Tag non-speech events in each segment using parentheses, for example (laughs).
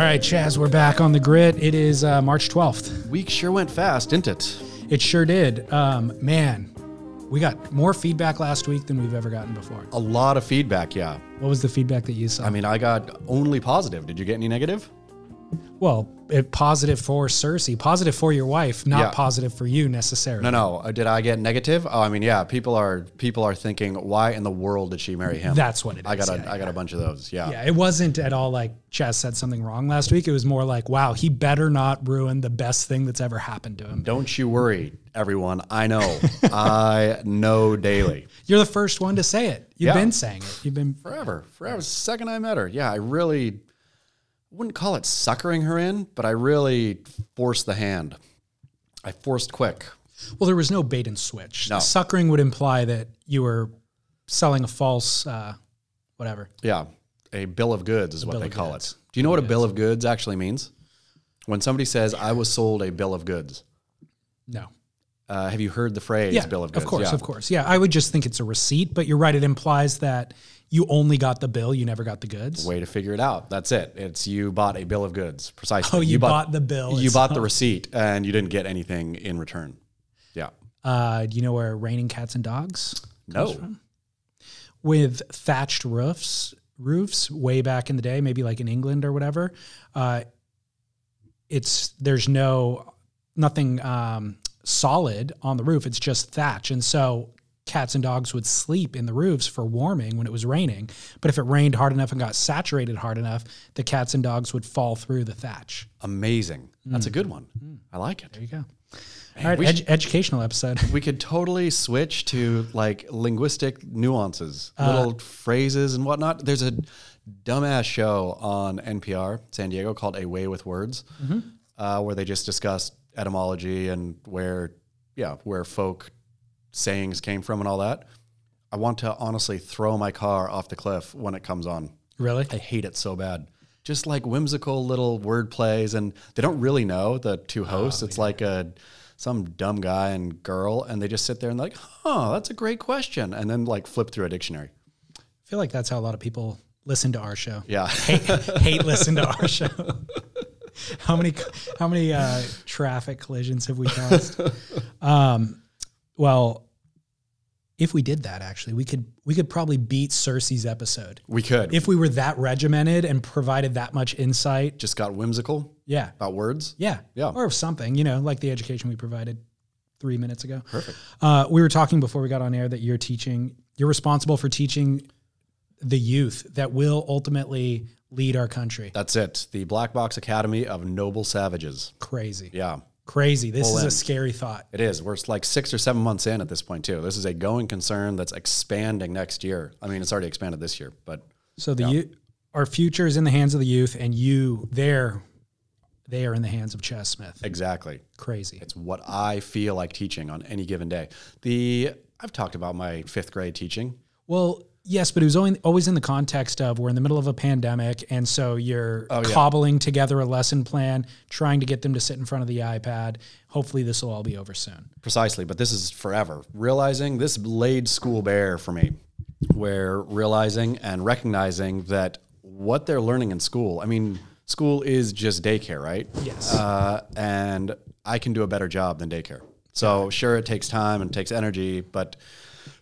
All right, Chas, we're back on the Grit. It is uh, March 12th. Week sure went fast, didn't it? It sure did. Um, man, we got more feedback last week than we've ever gotten before. A lot of feedback, yeah. What was the feedback that you saw? I mean, I got only positive. Did you get any negative? well, positive for Cersei, positive for your wife, not Yeah. positive for you necessarily. No, no. Uh, Did I get negative? Oh, I mean, yeah. People are people are thinking, why in the world did she marry him? That's what it I is, got a yeah, I got a bunch of those. Yeah. Yeah, it wasn't at all like Chas said something wrong last week. It was more like, wow, he better not ruin the best thing that's ever happened to him. Don't you worry, everyone. I know. (laughs) I know daily. You're the first one to say it. You've Yeah. been saying it. You've been Forever. Forever. Second I met her. Yeah, I really wouldn't call it suckering her in, but I really forced the hand. I forced quick. well. There was no bait and switch. No. Suckering would imply that you were selling a false, uh, whatever. Yeah. A bill of goods is what they call goods. it. Do you know what a bill of goods actually means? When somebody says, I was sold a bill of goods. No. Uh, have you heard the phrase Yeah, bill of goods? of course, Yeah. of course. Yeah, I would just think it's a receipt, but you're right. It implies that you only got the bill, you never got the goods. Way to figure it out. That's it. It's you bought a bill of goods. Precisely. Oh, you bought the bill You bought the receipt and you didn't get anything in return. Yeah. Uh, do you know where raining cats and dogs No. with thatched roofs roofs way back in the day maybe like in england or whatever uh, it's there's no nothing um, solid on the roof it's just thatch and so cats and dogs would sleep in the roofs for warming when it was raining but if it rained hard enough and got saturated hard enough the cats and dogs would fall through the thatch Amazing. That's a good one. I like it. there you go all right we edu- educational episode (laughs) We could totally switch to like linguistic nuances, Uh, little phrases and whatnot. There's a dumbass show on NPR San Diego called A Way with Words, Mm-hmm. uh, where they just discuss etymology and where, yeah, where folk sayings came from and all that. I want to honestly throw my car off the cliff when it comes on. really I hate it so bad. Just like whimsical little word plays, and they don't really know the two hosts. it's like a some dumb guy and girl, and they just sit there and like, "Oh, that's a great question," and then like flip through a dictionary. I feel like that's how a lot of people listen to our show. Yeah, hate, (laughs) hate listen to our show. (laughs) how many how many uh, traffic collisions have we caused? (laughs) Um, well, if we did that, actually, we could we could probably beat Cersei's episode we could. if we were that regimented and provided that much insight. just got whimsical Yeah, about words. yeah, Yeah. or something. You know, like the education we provided three minutes ago. Perfect. Uh, we were talking before we got on air that you're teaching. You're responsible for teaching the youth that will ultimately lead our country. That's it. The Black Box Academy of Noble Savages. Crazy. Yeah, Crazy. This is a scary thought. it is. We're like six or seven months in at this point too. This is a going concern that's expanding next year. I mean, it's already expanded this year, but So the you our future is in the hands of the youth, and you, they're they are in the hands of Chas Smith. exactly. Crazy. It's what I feel like teaching on any given day. The I've talked about my fifth grade teaching. Well, yes, but it was only, always in the context of we're in the middle of a pandemic, and so you're Oh, yeah. cobbling together a lesson plan, trying to get them to sit in front of the iPad. Hopefully, this will all be over soon. Precisely, but this is forever. Realizing this laid school bare for me, where realizing and recognizing that what they're learning in school, I mean, school is just daycare, right? Yes. Uh, and I can do a better job than daycare. So, sure, it takes time and takes energy, but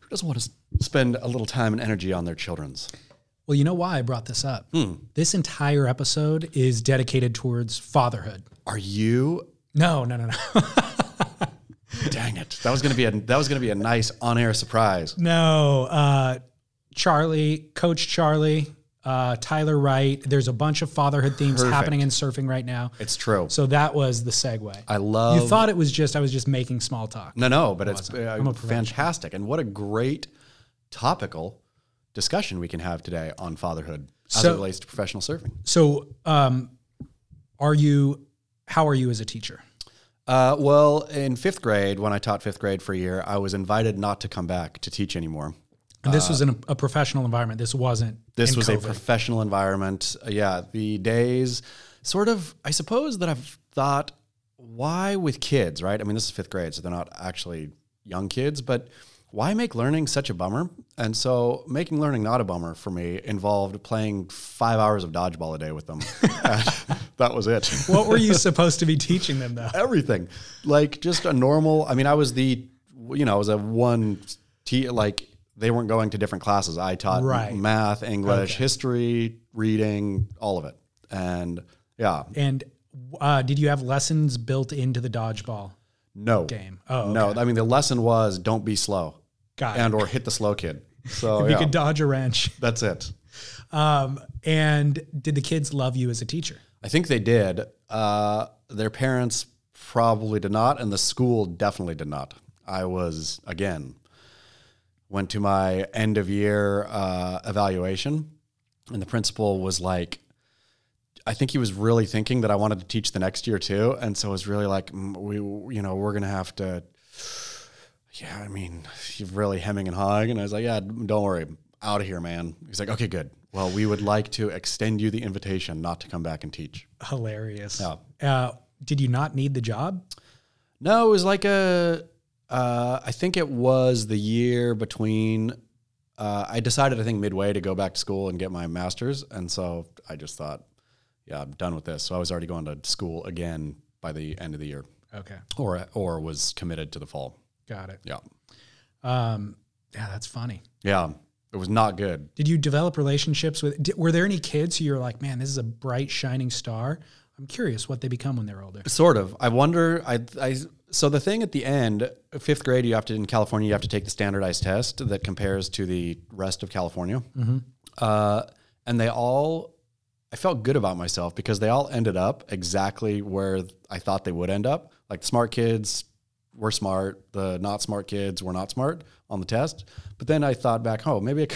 who doesn't want to spend a little time and energy on their children's? Well, you know why I brought this up? Hmm. This entire episode is dedicated towards fatherhood. Are you No, no, no, no. (laughs) Dang it! That was gonna be a that was gonna be a nice on-air surprise. No, uh, Charlie, Coach Charlie, uh, Tyler Wright. There's a bunch of fatherhood themes Perfect. happening in surfing right now. It's true. So that was the segue. I love. you thought it was just I was just making small talk. no, no, but it's uh, fantastic, and what a great topical discussion we can have today on fatherhood as So- it relates to professional surfing. So, um, are you? How are you as a teacher? Uh, well, in fifth grade, when I taught fifth grade for a year, I was invited not to come back to teach anymore. And this was in a, a professional environment. This wasn't. Uh, This was COVID. a professional environment. Uh, yeah, the days, sort of, I suppose that I've thought why with kids, right? I mean, this is fifth grade, so they're not actually young kids, but why make learning such a bummer? And so making learning not a bummer for me involved playing five hours of dodgeball a day with them. (laughs) that was it. What were you (laughs) supposed to be teaching them though? Everything. Like just a normal, I mean, I was the, you know, I was a one, t- like they weren't going to different classes. I taught Right. math, English, Okay. history, reading, all of it. And yeah, And uh, did you have lessons built into the dodgeball no. game? Oh, No, okay. I mean, the lesson was don't be slow got it. and or hit the slow kid. So you yeah, could dodge a wrench. (laughs) that's it. Um, and did the kids love you as a teacher? I think they did. Uh, their parents probably did not, and the school definitely did not. I was again went to my end of year uh, evaluation, and the principal was like, I think he was really thinking that I wanted to teach the next year too, and so it was really like, we, you know, we're gonna have to. Yeah, I mean, you're really hemming and hawing, and I was like, yeah, don't worry, out of here, man. He's like, okay, good. Well, we would like to extend you the invitation not to come back and teach. Hilarious. Yeah. Uh, did you not need the job? No, it was like a. Uh, I think it was the year between. Uh, I decided, I think, midway to go back to school and get my master's, and so I just thought, yeah, I'm done with this. So I was already going to school again by the end of the year, Okay, or or was committed to the fall. got it. Yeah, Um, yeah, that's funny. yeah, it was not good. Did you develop relationships with? Did, were there any kids who you're like, man, this is a bright shining star? I'm curious what they become when they're older. Sort of. I wonder. I, I. So the thing at the end, fifth grade, you have to in California, you have to take the standardized test that compares to the rest of California. Uh, and they all, I felt good about myself because they all ended up exactly where I thought they would end up. Like the smart kids were smart, the not smart kids were not smart on the test. But then I thought back, oh, maybe I,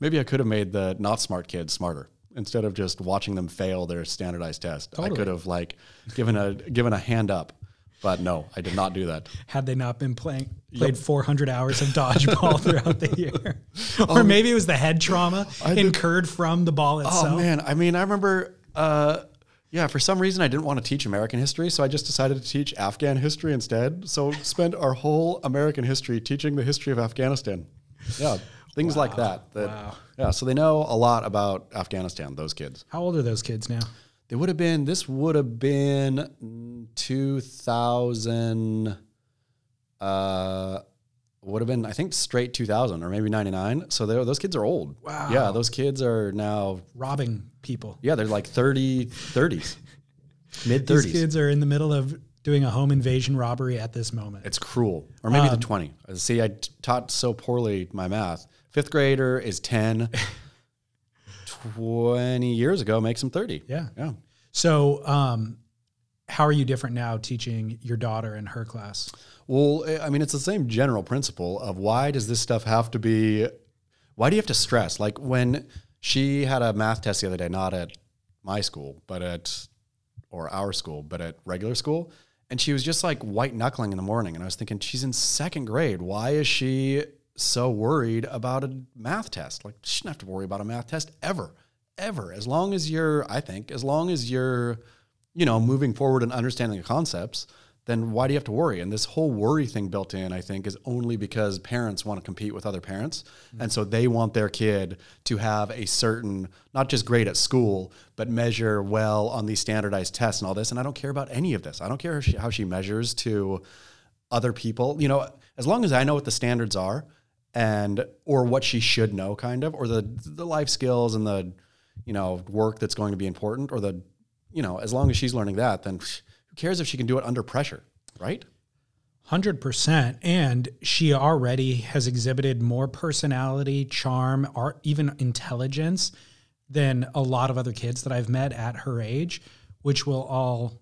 maybe I could have made the not smart kids smarter instead of just watching them fail their standardized test. I could have like given a given a hand up, but no, I did not do that. Had they not been playing played 400 hours of dodgeball (laughs) throughout the year, (laughs) or maybe it was the head trauma did- incurred from the ball itself. Oh man, I mean, I remember. Uh, yeah, for some reason I didn't want to teach American history, so I just decided to teach Afghan history instead. So spent our whole American history teaching the history of Afghanistan. Yeah, things like that. that Wow. Yeah, so they know a lot about Afghanistan. Those kids. How old are those kids now? They would have been. This would have been two thousand. Uh, would have been I think straight two thousand or maybe ninety nine. So they're- those kids are old. Wow. Yeah, those kids are now Robbing people. yeah, they're like 30, 30s, mid These kids are in the middle of doing a home invasion robbery at this moment. It's cruel. Or maybe Um, the 20. Uh, See, I t- taught so poorly my math. Fifth grader is 10. (laughs) 20 years ago makes him 30. Yeah. Yeah. So, um, how are you different now teaching your daughter in her class? Well, I mean, it's the same general principle of why does this stuff have to be, why do you have to stress? Like when she had a math test the other day, not at my school, but at, or our school, but at regular school. And she was just like white knuckling in the morning. And I was thinking, she's in second grade. Why is she so worried about a math test? Like, she shouldn't have to worry about a math test ever, ever. As long as you're, I think, as long as you're, you know, moving forward and understanding the concepts, then why do you have to worry? And this whole worry thing built in, I think, is only because parents want to compete with other parents. Mm-hmm. And so they want their kid to have a certain, not just grade at school, but measure well on these standardized tests and all this. And I don't care about any of this. I don't care how she, how she measures to other people. You know, as long as I know what the standards are and, or what she should know, kind of, or the, the life skills and the, you know, work that's going to be important, or the, you know, as long as she's learning that, then who cares if she can do it under pressure, right? 100%. And she already has exhibited more personality, charm, art, even intelligence than a lot of other kids that I've met at her age, which will all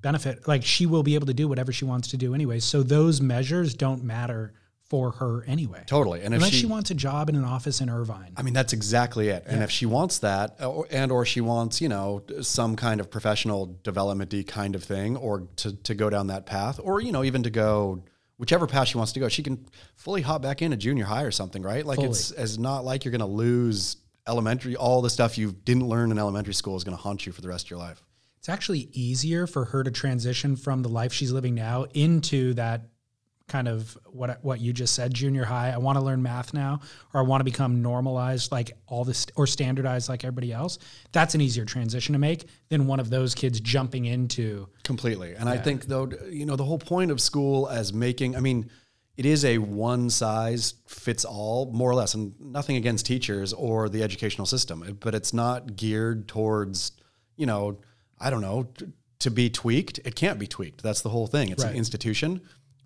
benefit. Like she will be able to do whatever she wants to do anyway. So those measures don't matter for her anyway. Totally. And if Unless she, she, wants a job in an office in Irvine. I mean, that's exactly it. And if she wants that, or, and or she wants, you know, some kind of professional developmenty kind of thing, or to to go down that path, or you know, even to go whichever path she wants to go, she can fully hop back into junior high or something, right? Like it's it's not like you're going to lose elementary. All the stuff you didn't learn in elementary school is going to haunt you for the rest of your life. it's actually easier for her to transition from the life she's living now into that kind of what what you just said junior high i want to learn math now or i want to become normalized like all this or standardized like everybody else that's an easier transition to make than one of those kids jumping into Completely. And I think though, you know, the whole point of school as making, I mean, it is a one size fits all, more or less, and nothing against teachers or the educational system, but it's not geared towards, you know, I don't know, to be tweaked. It can't be tweaked. That's the whole thing. It's Right. an institution,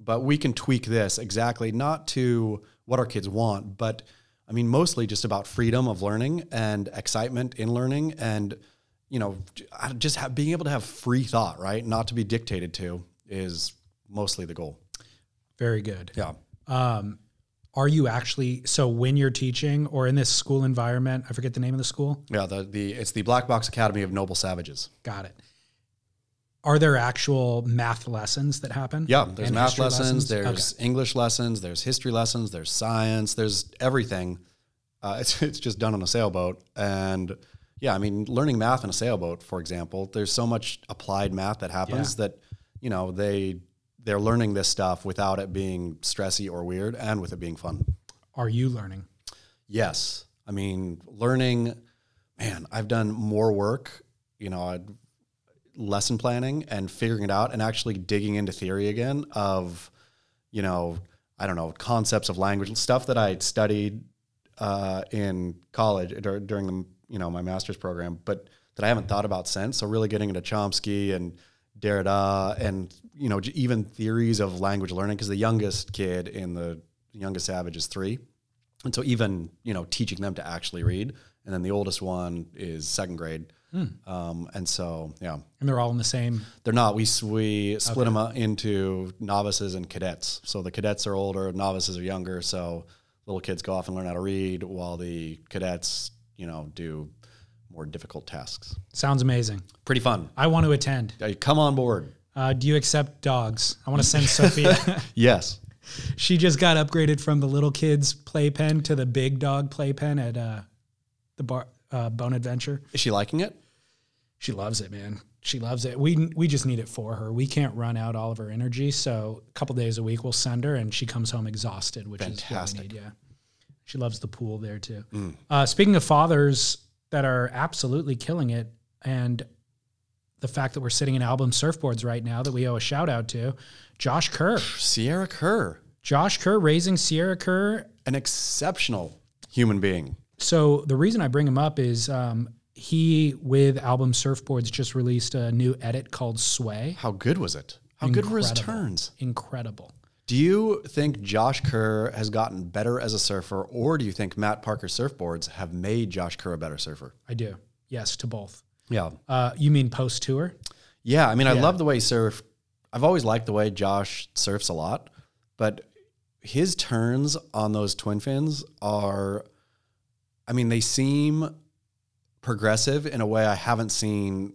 but we can tweak this exactly not to what our kids want, but I mean, mostly just about freedom of learning and excitement in learning and, you know, just have, being able to have free thought, right? Not to be dictated to is mostly the goal. very good Yeah. um, are you actually so when you're teaching or in this school environment i forget the name of the school Yeah. The, the, it's the Black Box Academy of Noble Savages. got it are there actual math lessons that happen Yeah. There's And math lessons, Okay. there's English lessons, there's history lessons, there's science, there's everything. Uh, (laughs) it's, it's just done on a sailboat. And yeah, I mean, learning math in a sailboat, for example, there's so much applied math that happens that, you know, they, they're learning this stuff without it being stressy or weird and with it being fun. are you learning Yes. I mean, learning, man, I've done more work, you know, I'd- lesson planning and figuring it out and actually digging into theory again of, you know, I don't know, concepts of language, stuff that I studied uh, in college dur- during the, you know, my master's program, but that I haven't thought about since. So really getting into Chomsky and Derrida and, you know, even theories of language learning, because the youngest kid in the youngest savage is three. And so even, you know, teaching them to actually read. And then the oldest one is second grade. Um, and so, yeah, and they're all in the same they're not. We, we split them up into novices and cadets. So the cadets are older, novices are younger. So little kids go off and learn how to read while the cadets, you know, do more difficult tasks. sounds amazing Pretty fun. i want to attend Uh, Come on board. uh, do you accept dogs i want to send sophia (laughs) Yes. She just got upgraded from the little kids playpen to the big dog playpen at uh, the bar uh, Bone Adventure. Is she liking it? She loves it, man. She loves it. We we just need it for her. We can't run out all of her energy, so a couple days a week we'll send her, and she comes home exhausted, which Fantastic. is what we need. Yeah, she loves the pool there too. Uh, speaking of fathers that are absolutely killing it, and the fact that we're sitting in album surfboards right now that we owe a shout out to, Josh Kerr. Sierra Kerr, Josh Kerr raising Sierra Kerr an exceptional human being. So the reason I bring him up is um, he, with album Surfboards, just released a new edit called Sway. How good was it? How good were his turns? Incredible. Do you think Josh Kerr has gotten better as a surfer, or do you think Matt Parker surfboards have made Josh Kerr a better surfer? I do. Yes, to both. Yeah. Uh, you mean post tour? Yeah. I mean, I love the way he surf. I've always liked the way Josh surfs a lot, but his turns on those twin fins are, I mean, they seem progressive in a way I haven't seen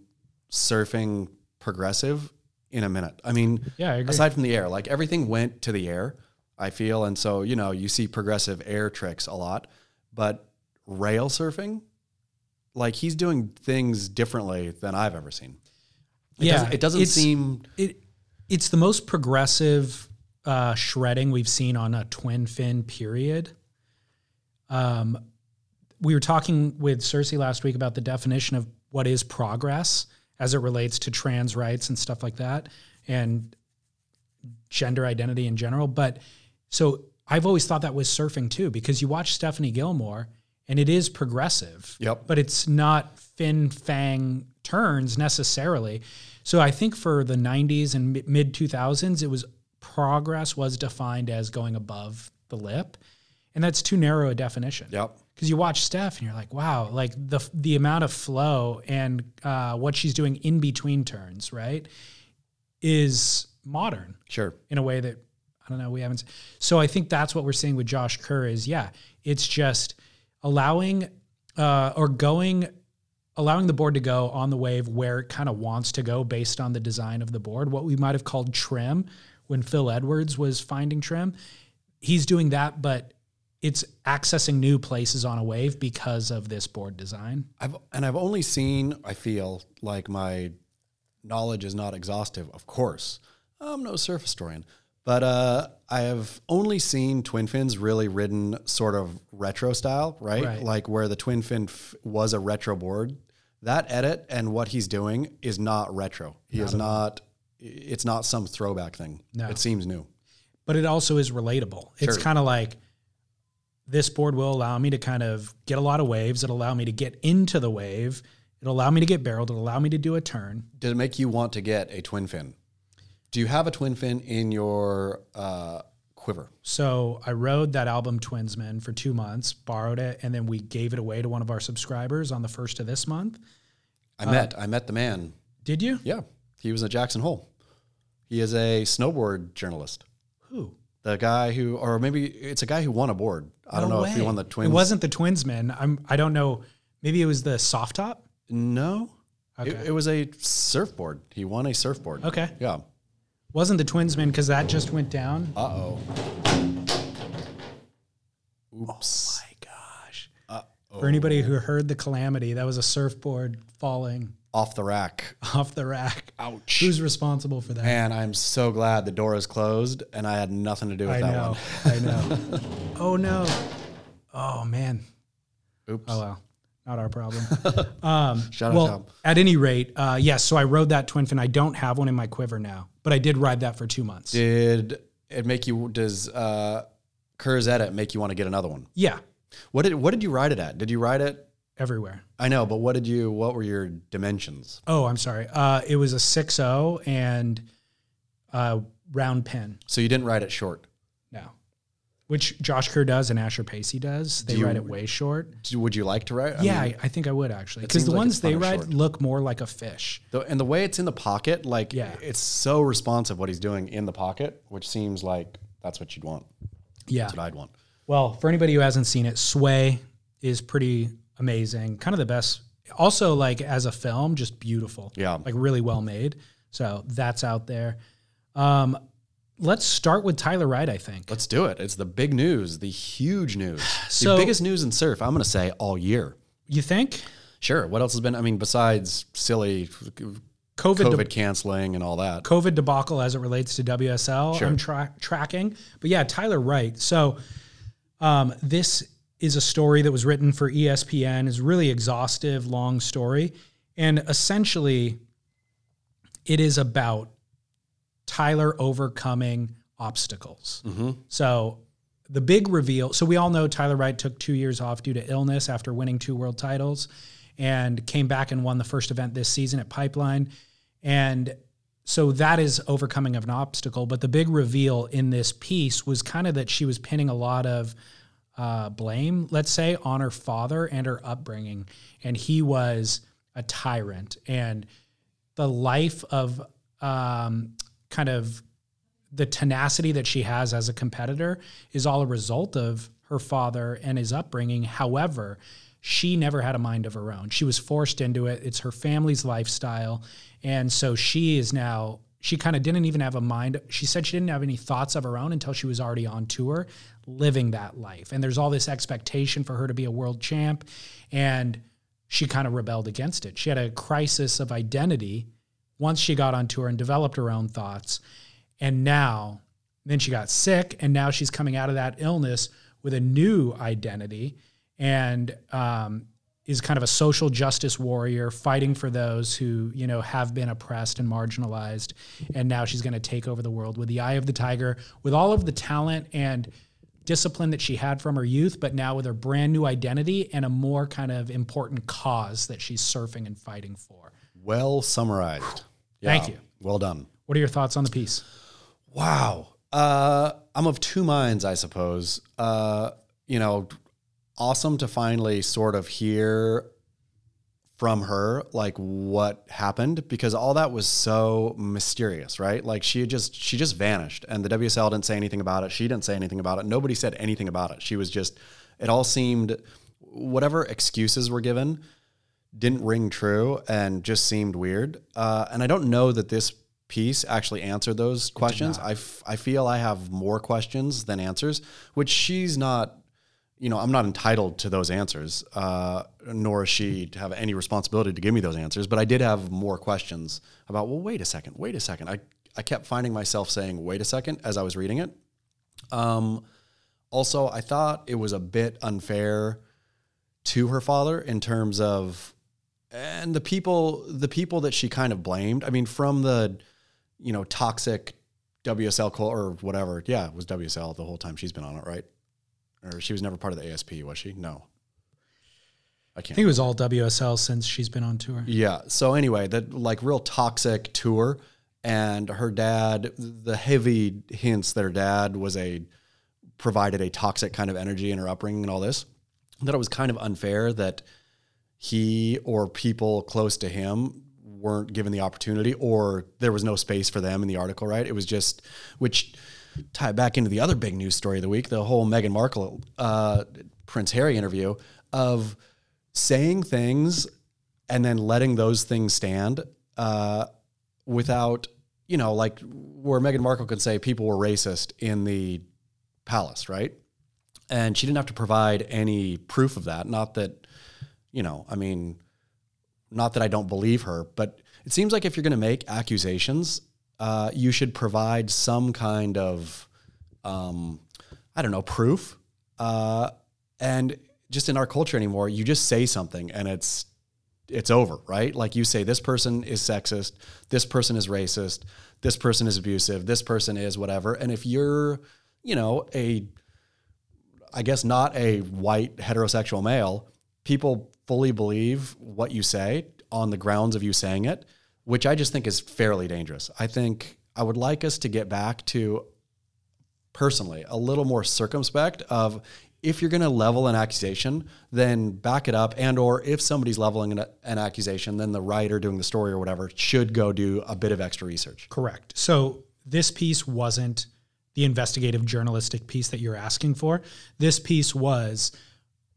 surfing progressive in a minute. I mean, Yeah, I aside from the air, like everything went to the air, I feel. And so, you know, you see progressive air tricks a lot, but rail surfing, like he's doing things differently than I've ever seen. It Yeah, doesn't, it doesn't it's- seem It it's the most progressive uh, shredding we've seen on a twin fin period. Um, we were talking with Cersei last week about the definition of what is progress as it relates to trans rights and stuff like that, and gender identity in general. But so I've always thought that was surfing too, because you watch Stephanie Gilmore and it is progressive. Yep. But it's not fin fang turns necessarily. So I think for the 90s and mid 2000s, it was progress was defined as going above the lip. And that's too narrow a definition Yep. Because you watch Steph and you're like, wow, like the the amount of flow and uh, what she's doing in between turns, right, is modern Sure. in a way that I don't know we haven't. So I think that's what we're seeing with Josh Kerr is yeah, it's just allowing uh, or going allowing the board to go on the wave where it kind of wants to go based on the design of the board. What we might have called trim when Phil Edwards was finding trim, he's doing that, but it's accessing new places on a wave because of this board design. I've and I've only seen I feel like my knowledge is not exhaustive, of course. I'm no surf historian, but uh, I have only seen twin fins really ridden sort of retro style, right? Right. Like where the twin fin f- was a retro board. That edit and what he's doing is not retro. He is not. It's not some throwback thing. No. It seems new. but it also is relatable. It's kind of like this board will allow me to kind of get a lot of waves. It'll allow me to get into the wave. It'll allow me to get barreled. It'll allow me to do a turn. Did it make you want to get a twin fin? Do you have a twin fin in your uh, quiver? So I rode that album Twinsman for two months, borrowed it, and then we gave it away to one of our subscribers on the first of this month. I met I met the man. Did you? Yeah, he was at Jackson Hole. He is a snowboard journalist. The guy who, or maybe it's a guy who won a board. I don't No know if he won the twins. It wasn't the Twinsman. I'm. I don't know. Maybe it was the soft top. No, Okay. it, it was a surfboard. He won a surfboard. Okay. Yeah. Wasn't the Twinsman because that just went down. Uh oh. Oops. my gosh. Uh-oh. For anybody who heard the calamity, that was a surfboard falling Off the rack. (laughs) off the rack. Ouch. Who's responsible for that? Man, I'm so glad the door is closed and I had nothing to do with I that know. one. (laughs) I know. (laughs) oh no. Oh man. Oops. Oh well. Not our problem. Um, Shout out well, Tom. at any rate, uh, yes. So I rode that twin fin. I don't have one in my quiver now, but I did ride that for two months. Did it make you? Does uh, Kerr's edit make you want to get another one? yeah, What did What did you ride it at? Did you ride it? Everywhere. I know, but what did you? What were your dimensions? Oh, I'm sorry. Uh, it was a six zero and uh, round pin. So you didn't ride it short. No, which Josh Kerr does and Asher Pacey does. They Do you- ride it way short. Do- Would you like to ride? I yeah, mean, I, I think I would actually because the like ones they ride short. look more like a fish. the, and the way it's in the pocket, like Yeah. it's so responsive. What he's doing in the pocket, which seems like that's what you'd want. Yeah. That's what I'd want. Well, for anybody who hasn't seen it, Sway is pretty amazing. Kind of the best. Also, like as a film, just beautiful. Yeah. Like really well made. So that's out there. Um, let's start with Tyler Wright, I think. Let's do it. It's the big news, the huge news, (sighs) So- the biggest news in surf. I'm going to say all year. You think? Sure. What else has been? I mean, besides silly COVID, COVID de- canceling and all that. COVID debacle as it relates to WSL. Sure. I'm tra- tracking, but yeah, Tyler Wright. So um, this is a story that was written for ESPN. is really exhaustive, long story, and essentially, it is about Tyler overcoming obstacles. Mm-hmm. So the big reveal. So we all know Tyler Wright took two years off due to illness after winning two world titles, and came back and won the first event this season at Pipeline, and so that is overcoming of an obstacle. But the big reveal in this piece was kind of that she was pinning a lot of uh, blame, let's say, on her father and her upbringing, and he was a tyrant, and the life of um, kind of the tenacity that she has as a competitor is all a result of her father and his upbringing. However, she never had a mind of her own. She was forced into it. It's her family's lifestyle. And so she is now, she kind of didn't even have a mind. She said she didn't have any thoughts of her own until she was already on tour living that life. And there's all this expectation for her to be a world champ. And she kind of rebelled against it. She had a crisis of identity once she got on tour and developed her own thoughts. And now, then she got sick, and now she's coming out of that illness with a new identity and um, is kind of a social justice warrior fighting for those who, you know, have been oppressed and marginalized. And now she's going to take over the world with the eye of the tiger, with all of the talent and discipline that she had from her youth, but now with her brand new identity and a more kind of important cause that she's surfing and fighting for. Well summarized. Thank you. Well done. What are your thoughts on the piece? Wow. Uh, I'm of two minds, I suppose. Uh, you know, awesome to finally sort of hear from her like what happened because all that was so mysterious, right? Like she had just she just vanished and the WSL didn't say anything about it. She didn't say anything about it. Nobody said anything about it. She was just it all seemed whatever excuses were given didn't ring true and just seemed weird. Uh, and I don't know that this piece actually answered those questions. I, f- I feel I have more questions than answers, which she's not, you know, I'm not entitled to those answers, uh, nor is she to have any responsibility to give me those answers. But I did have more questions about, well, wait a second, wait a second. I, I kept finding myself saying, wait a second, as I was reading it. Um, also, I thought it was a bit unfair to her father in terms of, and the people, the people that she kind of blamed. I mean, from the, you know, toxic WSL or whatever. Yeah, it was WSL the whole time she's been on it, right? Or she was never part of the ASP, was she? No. I can't. I think it was all WSL since she's been on tour. Yeah. So anyway, that like real toxic tour, and her dad, the heavy hints that her dad was a provided a toxic kind of energy in her upbringing and all this. That it was kind of unfair that he or people close to him weren't given the opportunity, or there was no space for them in the article. Right? It was just which tie back into the other big news story of the week, the whole Meghan Markle, uh, Prince Harry interview of saying things and then letting those things stand uh, without, you know, like where Meghan Markle could say people were racist in the palace, right? And she didn't have to provide any proof of that. Not that, you know, I mean, not that I don't believe her, but it seems like if you're going to make accusations uh, you should provide some kind of, um, I don't know, proof. Uh, and just in our culture anymore, you just say something and it's it's over, right? Like you say, this person is sexist, this person is racist, this person is abusive, this person is whatever. And if you're, you know, a, I guess not a white heterosexual male, people fully believe what you say on the grounds of you saying it which I just think is fairly dangerous. I think I would like us to get back to personally a little more circumspect of if you're going to level an accusation then back it up and or if somebody's leveling an, an, accusation then the writer doing the story or whatever should go do a bit of extra research. Correct. So this piece wasn't the investigative journalistic piece that you're asking for. This piece was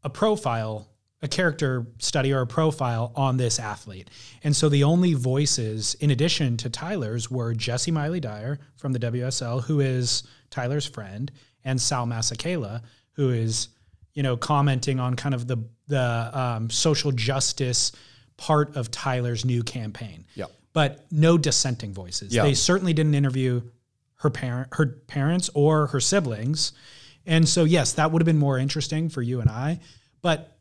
a profile a character study or a profile on this athlete. And so the only voices, in addition to Tyler's, were Jessi Miley Dyer from the WSL, who is Tyler's friend, and Sal Masekela, who is, you know, commenting on kind of the the um, social justice part of Tyler's new campaign. Yeah. But no dissenting voices. They certainly didn't interview her parent, her parents, or her siblings. And so, yes, that would have been more interesting for you and I. But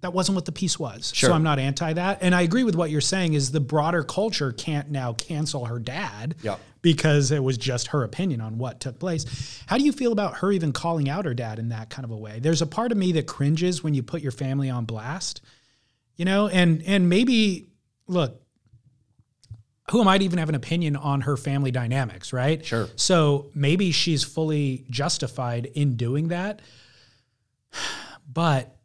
that wasn't what the piece was. Sure. So I'm not anti that. And I agree with what you're saying is the broader culture can't now cancel her dad yeah. because it was just her opinion on what took place. How do you feel about her even calling out her dad in that kind of a way? There's a part of me that cringes when you put your family on blast. You know, and and maybe look, who might even have an opinion on her family dynamics, right? Sure. So maybe she's fully justified in doing that. (sighs) But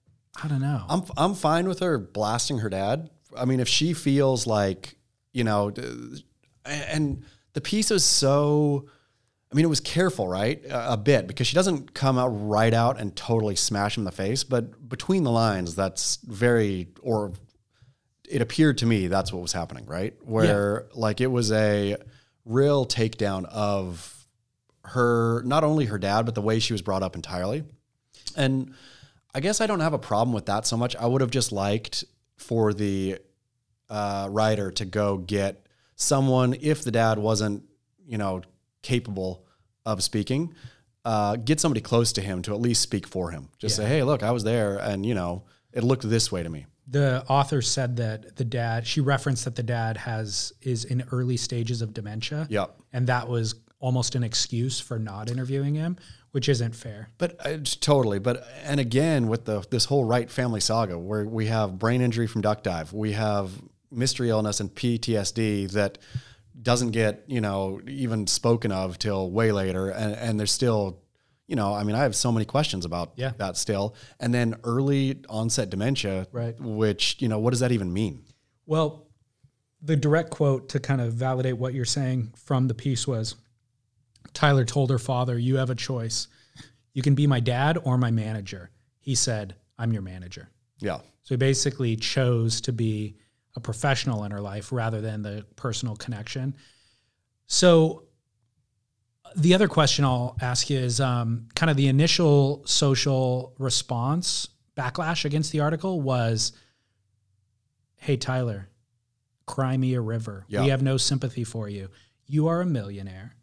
I don't know. I'm I'm fine with her blasting her dad. I mean, if she feels like you know, and the piece is so. I mean, it was careful, right? A, bit because she doesn't come out right out and totally smash him in the face, but between the lines, that's very or it appeared to me that's what was happening, right? Where yeah. like it was a real takedown of her, not only her dad, but the way she was brought up entirely, and I guess I don't have a problem with that so much. I would have just liked for the uh, writer to go get someone if the dad wasn't, you know, capable of speaking. Uh, get somebody close to him to at least speak for him. Just yeah. say, "Hey, look, I was there, and you know, it looked this way to me." The author said that the dad. She referenced that the dad has is in early stages of dementia. Yep. And that was almost an excuse for not interviewing him, which isn't fair. But uh, totally. But and again with the this whole Wright family saga, where we have brain injury from duck dive, we have mystery illness and PTSD that doesn't get you know even spoken of till way later, and and there's still. You know, I mean, I have so many questions about yeah. that still. And then early onset dementia, right. which, you know, what does that even mean? Well, the direct quote to kind of validate what you're saying from the piece was Tyler told her father, You have a choice. You can be my dad or my manager. He said, I'm your manager. Yeah. So he basically chose to be a professional in her life rather than the personal connection. So The other question I'll ask you is um, kind of the initial social response backlash against the article was, "Hey Tyler, cry me a river. Yeah. We have no sympathy for you. You are a millionaire.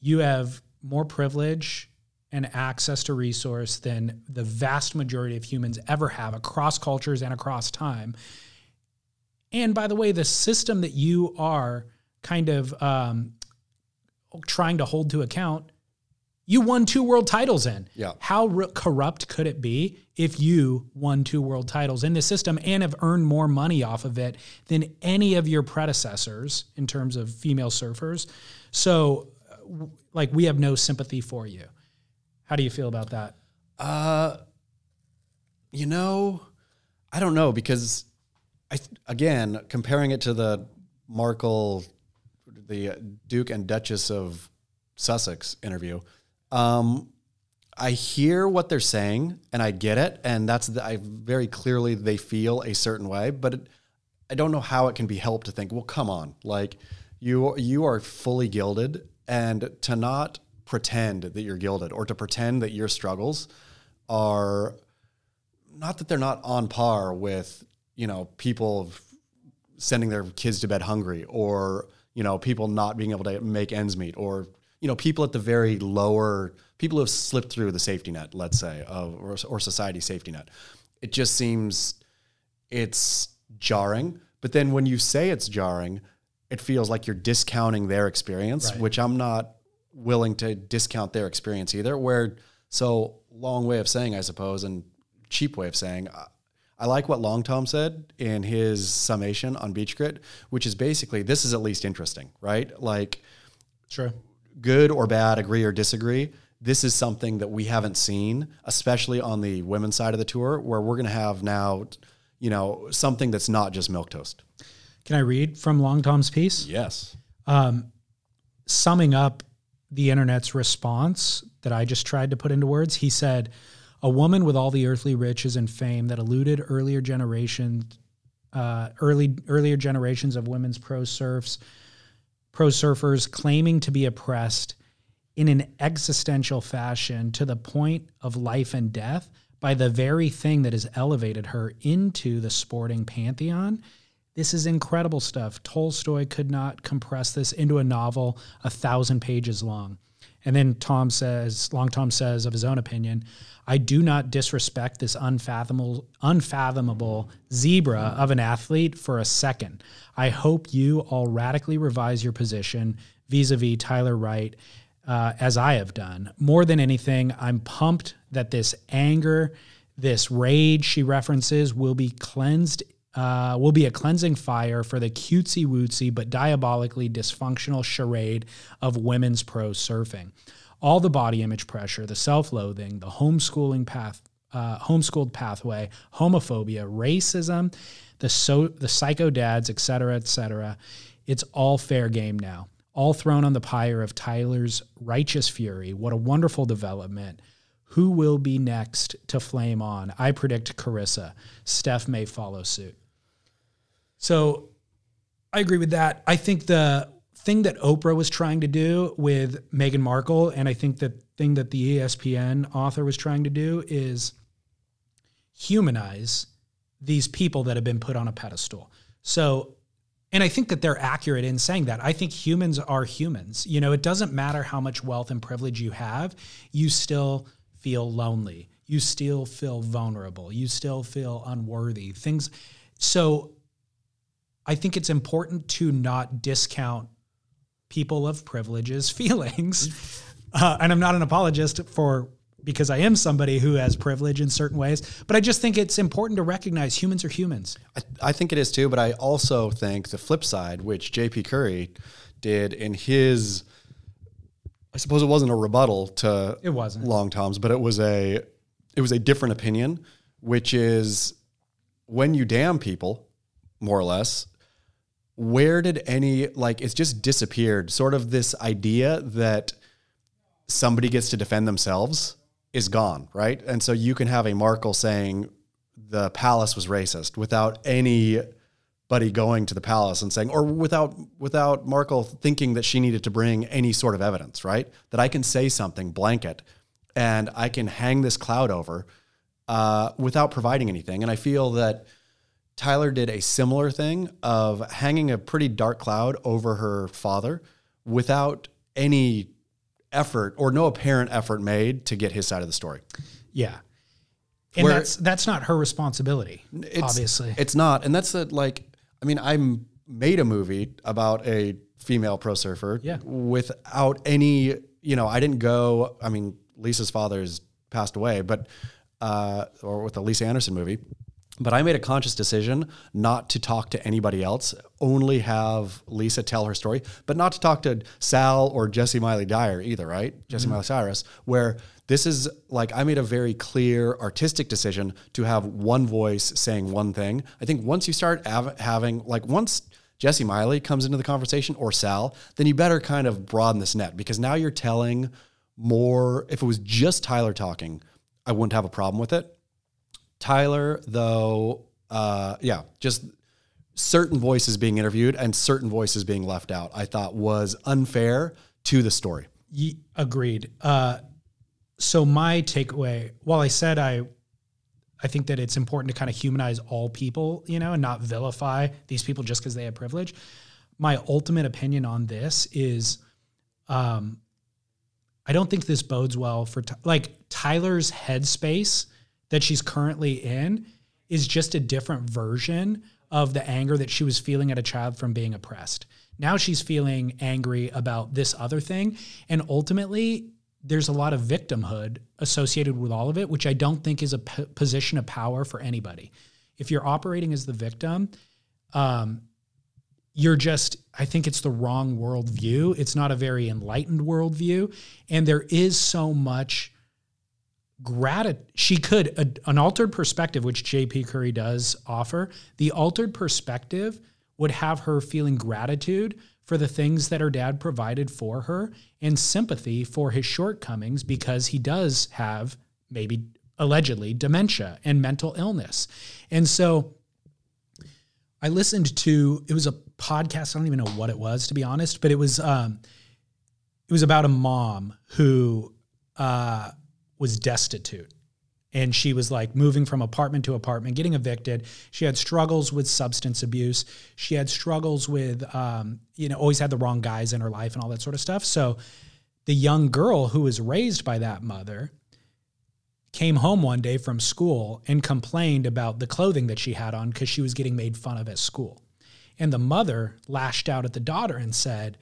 You have more privilege and access to resource than the vast majority of humans ever have across cultures and across time. And by the way, the system that you are kind of um, trying to hold to account, you won two world titles in. Yeah. How r- corrupt could it be if you won two world titles in the system and have earned more money off of it than any of your predecessors in terms of female surfers? So, like, we have no sympathy for you. How do you feel about that? Uh, you know, I don't know because I again comparing it to the Markle, the Duke and Duchess of Sussex interview. Um, I hear what they're saying and I get it, and that's the, I very clearly they feel a certain way, but it, I don't know how it can be helped to think, well, come on, like you you are fully gilded, and to not pretend that you're gilded or to pretend that your struggles are not that they're not on par with you know people sending their kids to bed hungry or you know people not being able to make ends meet or you know people at the very lower people who have slipped through the safety net let's say of or, or society safety net. It just seems it's jarring. But then when you say it's jarring it feels like you're discounting their experience Right. which i'm not willing to discount their experience either where so long way of saying i suppose and cheap way of saying I- I like what Long Tom said in his summation on Beach Grit, which is basically this is at least interesting, right? Like Sure. good or bad, agree or disagree. This is something that we haven't seen, especially on the women's side of the tour, where we're going to have now, you know, something that's not just milk toast. Can I read from Long Tom's piece? Yes. summing up the internet's response that I just tried to put into words, he said, "A woman with all the earthly riches and fame that eluded earlier generations, uh, early earlier generations of women's pro surfs, pro surfers claiming to be oppressed in an existential fashion to the point of life and death by the very thing that has elevated her into the sporting pantheon. This is incredible stuff. Tolstoy could not compress this into a novel a thousand pages long. And then Tom says, Long Tom says of his own opinion, I do not disrespect this unfathomable, unfathomable zebra of an athlete for a second. I hope you all radically revise your position vis a vis Tyler Wright uh, as I have done. More than anything, I'm pumped that this anger, this rage she references will be cleansed, uh, will be a cleansing fire for the cutesy wootsy but diabolically dysfunctional charade of women's pro surfing. All the body image pressure, the self loathing, the homeschooling path, uh, homeschooled pathway, homophobia, racism, the so the psycho dads, et cetera, et cetera. It's all fair game now. All thrown on the pyre of Tyler's righteous fury. What a wonderful development. Who will be next to flame on? I predict Carissa. Steph may follow suit. So I agree with that. I think the thing that Oprah was trying to do with Meghan Markle, and I think the thing that the ESPN author was trying to do is humanize these people that have been put on a pedestal. So, and I think that they're accurate in saying that. I think humans are humans. You know, it doesn't matter how much wealth and privilege you have, you still feel lonely. You still feel vulnerable. You still feel unworthy. Things. So, I think it's important to not discount people of privilege's (laughs) feelings. Uh, and I'm not an apologist for because I am somebody who has privilege in certain ways, but I just think it's important to recognize humans are humans. I, I think it is too, but I also think the flip side, which JP Currie did in his, I suppose it wasn't a rebuttal to It wasn't. Long Tom's, but it was a, it was a different opinion, which is when you damn people, more or less, where did any like it's just disappeared? Sort of this idea that somebody gets to defend themselves is gone, right? And so you can have a Markle saying the palace was racist without any Buddy going to the palace and saying, or without without Markle thinking that she needed to bring any sort of evidence, right? That I can say something blanket, and I can hang this cloud over uh, without providing anything. And I feel that Tyler did a similar thing of hanging a pretty dark cloud over her father without any effort or no apparent effort made to get his side of the story. Yeah. And Where- that's that's not her responsibility, It's, obviously. It's not. And that's the, like, I mean, I made a movie about a female pro surfer Yeah. without any, you know, I didn't go, I mean, Lisa's father's passed away, but, uh, or with the Lisa Andersen movie. But I made a conscious decision not to talk to anybody else, only have Lisa tell her story, but not to talk to Sal or Jessi Miley Dyer either, right? Jessi Miley Cyrus, where this is like I made a very clear artistic decision to have one voice saying one thing. I think once you start av- having, like, once Jessi Miley comes into the conversation or Sal, then you better kind of broaden this net because now you're telling more. If it was just Tyler talking, I wouldn't have a problem with it. Tyler, though, uh, yeah, just certain voices being interviewed and certain voices being left out, I thought was unfair to the story. Ye- agreed. Uh, so my takeaway, while I said I, I think that it's important to kind of humanize all people, you know, and not vilify these people just because they have privilege. My ultimate opinion on this is, um, I don't think this bodes well for like Tyler's headspace that she's currently in is just a different version of the anger that she was feeling at a child from being oppressed. Now she's feeling angry about this other thing. And ultimately, there's a lot of victimhood associated with all of it, which I don't think is a p- position of power for anybody. If you're operating as the victim, um, you're just, I think it's the wrong worldview. It's not a very enlightened worldview. And there is so much gratitude. She could, a, an altered perspective, which JP Currie does offer, the altered perspective would have her feeling gratitude for the things that her dad provided for her and sympathy for his shortcomings because he does have maybe allegedly dementia and mental illness. And so I listened to it was a podcast. I don't even know what it was to be honest, but it was um, it was about a mom who uh, was destitute, and she was like moving from apartment to apartment, getting evicted. She had struggles with substance abuse. She had struggles with um, you know always had the wrong guys in her life and all that sort of stuff. So the young girl who was raised by that mother came home one day from school and complained about the clothing that she had on because she was getting made fun of at school. And the mother lashed out at the daughter and said,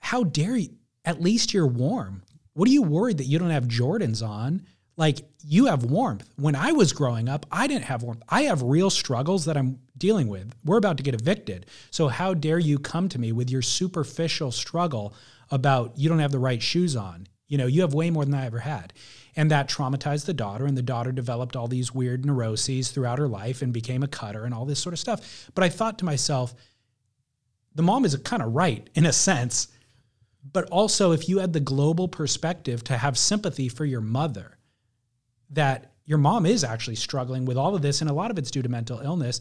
How dare you? At least you're warm. What are you worried that you don't have Jordans on? Like, you have warmth. When I was growing up, I didn't have warmth. I have real struggles that I'm dealing with. We're about to get evicted. So, how dare you come to me with your superficial struggle about you don't have the right shoes on? You know, you have way more than I ever had. And that traumatized the daughter, and the daughter developed all these weird neuroses throughout her life and became a cutter and all this sort of stuff. But I thought to myself, the mom is kind of right in a sense. But also, if you had the global perspective to have sympathy for your mother, that your mom is actually struggling with all of this, and a lot of it's due to mental illness.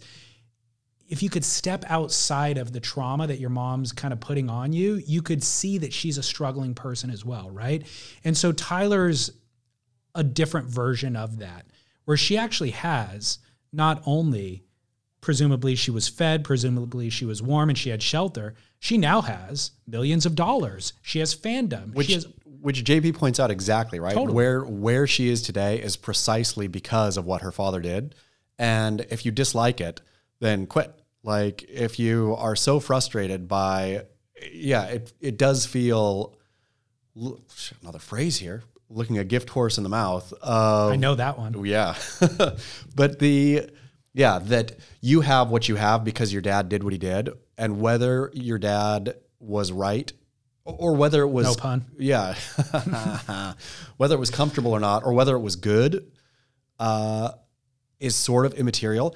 If you could step outside of the trauma that your mom's kind of putting on you, you could see that she's a struggling person as well, right? And so Tyler's a different version of that, where she actually has not only presumably she was fed, presumably she was warm and she had shelter. She now has millions of dollars. She has fandom. Which she has which JP points out exactly, right? Totally. Where where she is today is precisely because of what her father did. And if you dislike it, then quit. Like if you are so frustrated by yeah, it it does feel another phrase here, looking a gift horse in the mouth of I know that one. yeah. (laughs) but the yeah, that you have what you have because your dad did what he did and whether your dad was right or whether it was No pun. Yeah. (laughs) whether it was comfortable or not or whether it was good uh is sort of immaterial.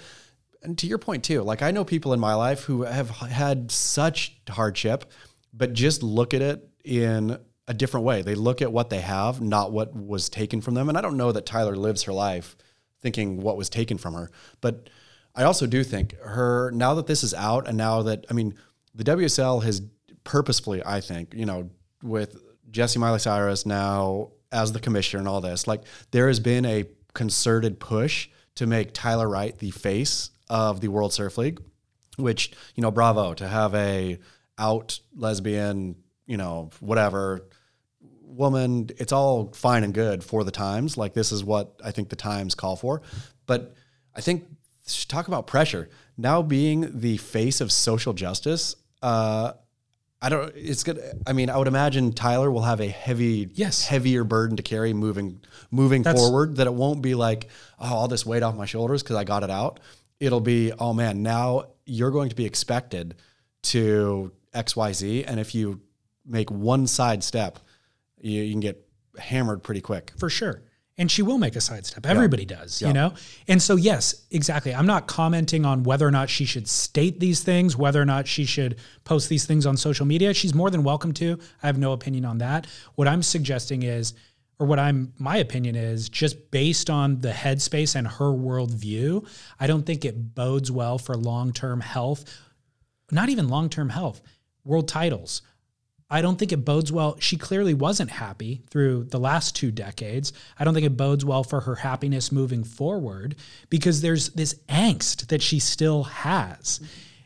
And to your point too, like I know people in my life who have had such hardship but just look at it in a different way. They look at what they have, not what was taken from them. And I don't know that Tyler lives her life thinking what was taken from her, but I also do think her now that this is out, and now that I mean, the WSL has purposefully, I think, you know, with Jessi Miley Cyrus now as the commissioner and all this, like there has been a concerted push to make Tyler Wright the face of the World Surf League, which you know, bravo to have a out lesbian, you know, whatever woman. It's all fine and good for the times. Like this is what I think the times call for, but I think talk about pressure now being the face of social justice. Uh, I don't. It's good. I mean, I would imagine Tyler will have a heavy, Yes. heavier burden to carry moving moving That's- forward. That it won't be like, oh, all this weight off my shoulders because I got it out. It'll be, oh man, now you're going to be expected to X Y Z, and if you make one side step, you, you can get hammered pretty quick. for sure. And she will make a sidestep. Everybody does, Yeah. you know? And so, yes, exactly. I'm not commenting on whether or not she should state these things, whether or not she should post these things on social media. She's more than welcome to. I have no opinion on that. What I'm suggesting is, or what I'm, my opinion is, just based on the headspace and her worldview, I don't think it bodes well for long term health, not even long term health, world titles. I don't think it bodes well. She clearly wasn't happy through the last two decades. I don't think it bodes well for her happiness moving forward because there's this angst that she still has.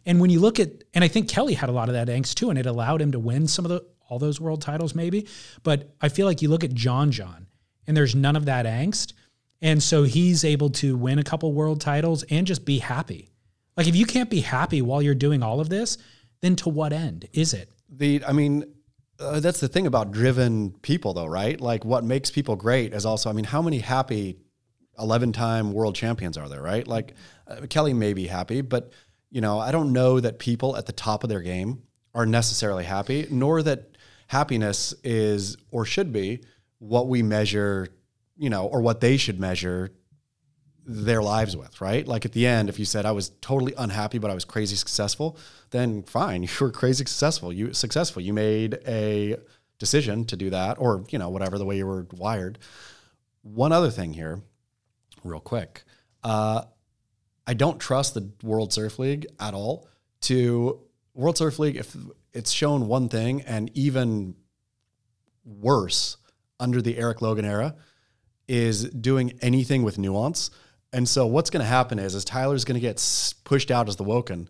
And when you look at, and I think Kelly had a lot of that angst too, and it allowed him to win some of the all those world titles maybe. But I feel like you look at John John, and there's none of that angst, and so he's able to win a couple world titles and just be happy. Like if you can't be happy while you're doing all of this, then to what end is it? the i mean uh, that's the thing about driven people though right? Like what makes people great is also i mean how many happy 11 time world champions are there right? Like uh, kelly may be happy but you know i don't know that people at the top of their game are necessarily happy nor that happiness is or should be what we measure you know or what they should measure their lives with, right? Like at the end, if you said I was totally unhappy but I was crazy successful, then fine, (laughs) you were crazy successful. You successful. You made a decision to do that, or you know whatever the way you were wired. One other thing here, real quick, uh, I don't trust the World Surf League at all. To World Surf League, if it's shown one thing, and even worse under the Erik Logan era, is doing anything with nuance. And so what's going to happen is, is Tyler's going to get pushed out as the Woken,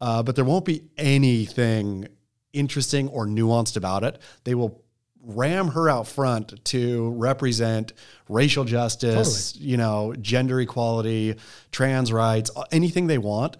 uh, but there won't be anything interesting or nuanced about it. They will ram her out front to represent racial justice, you know, gender equality, trans rights, anything they want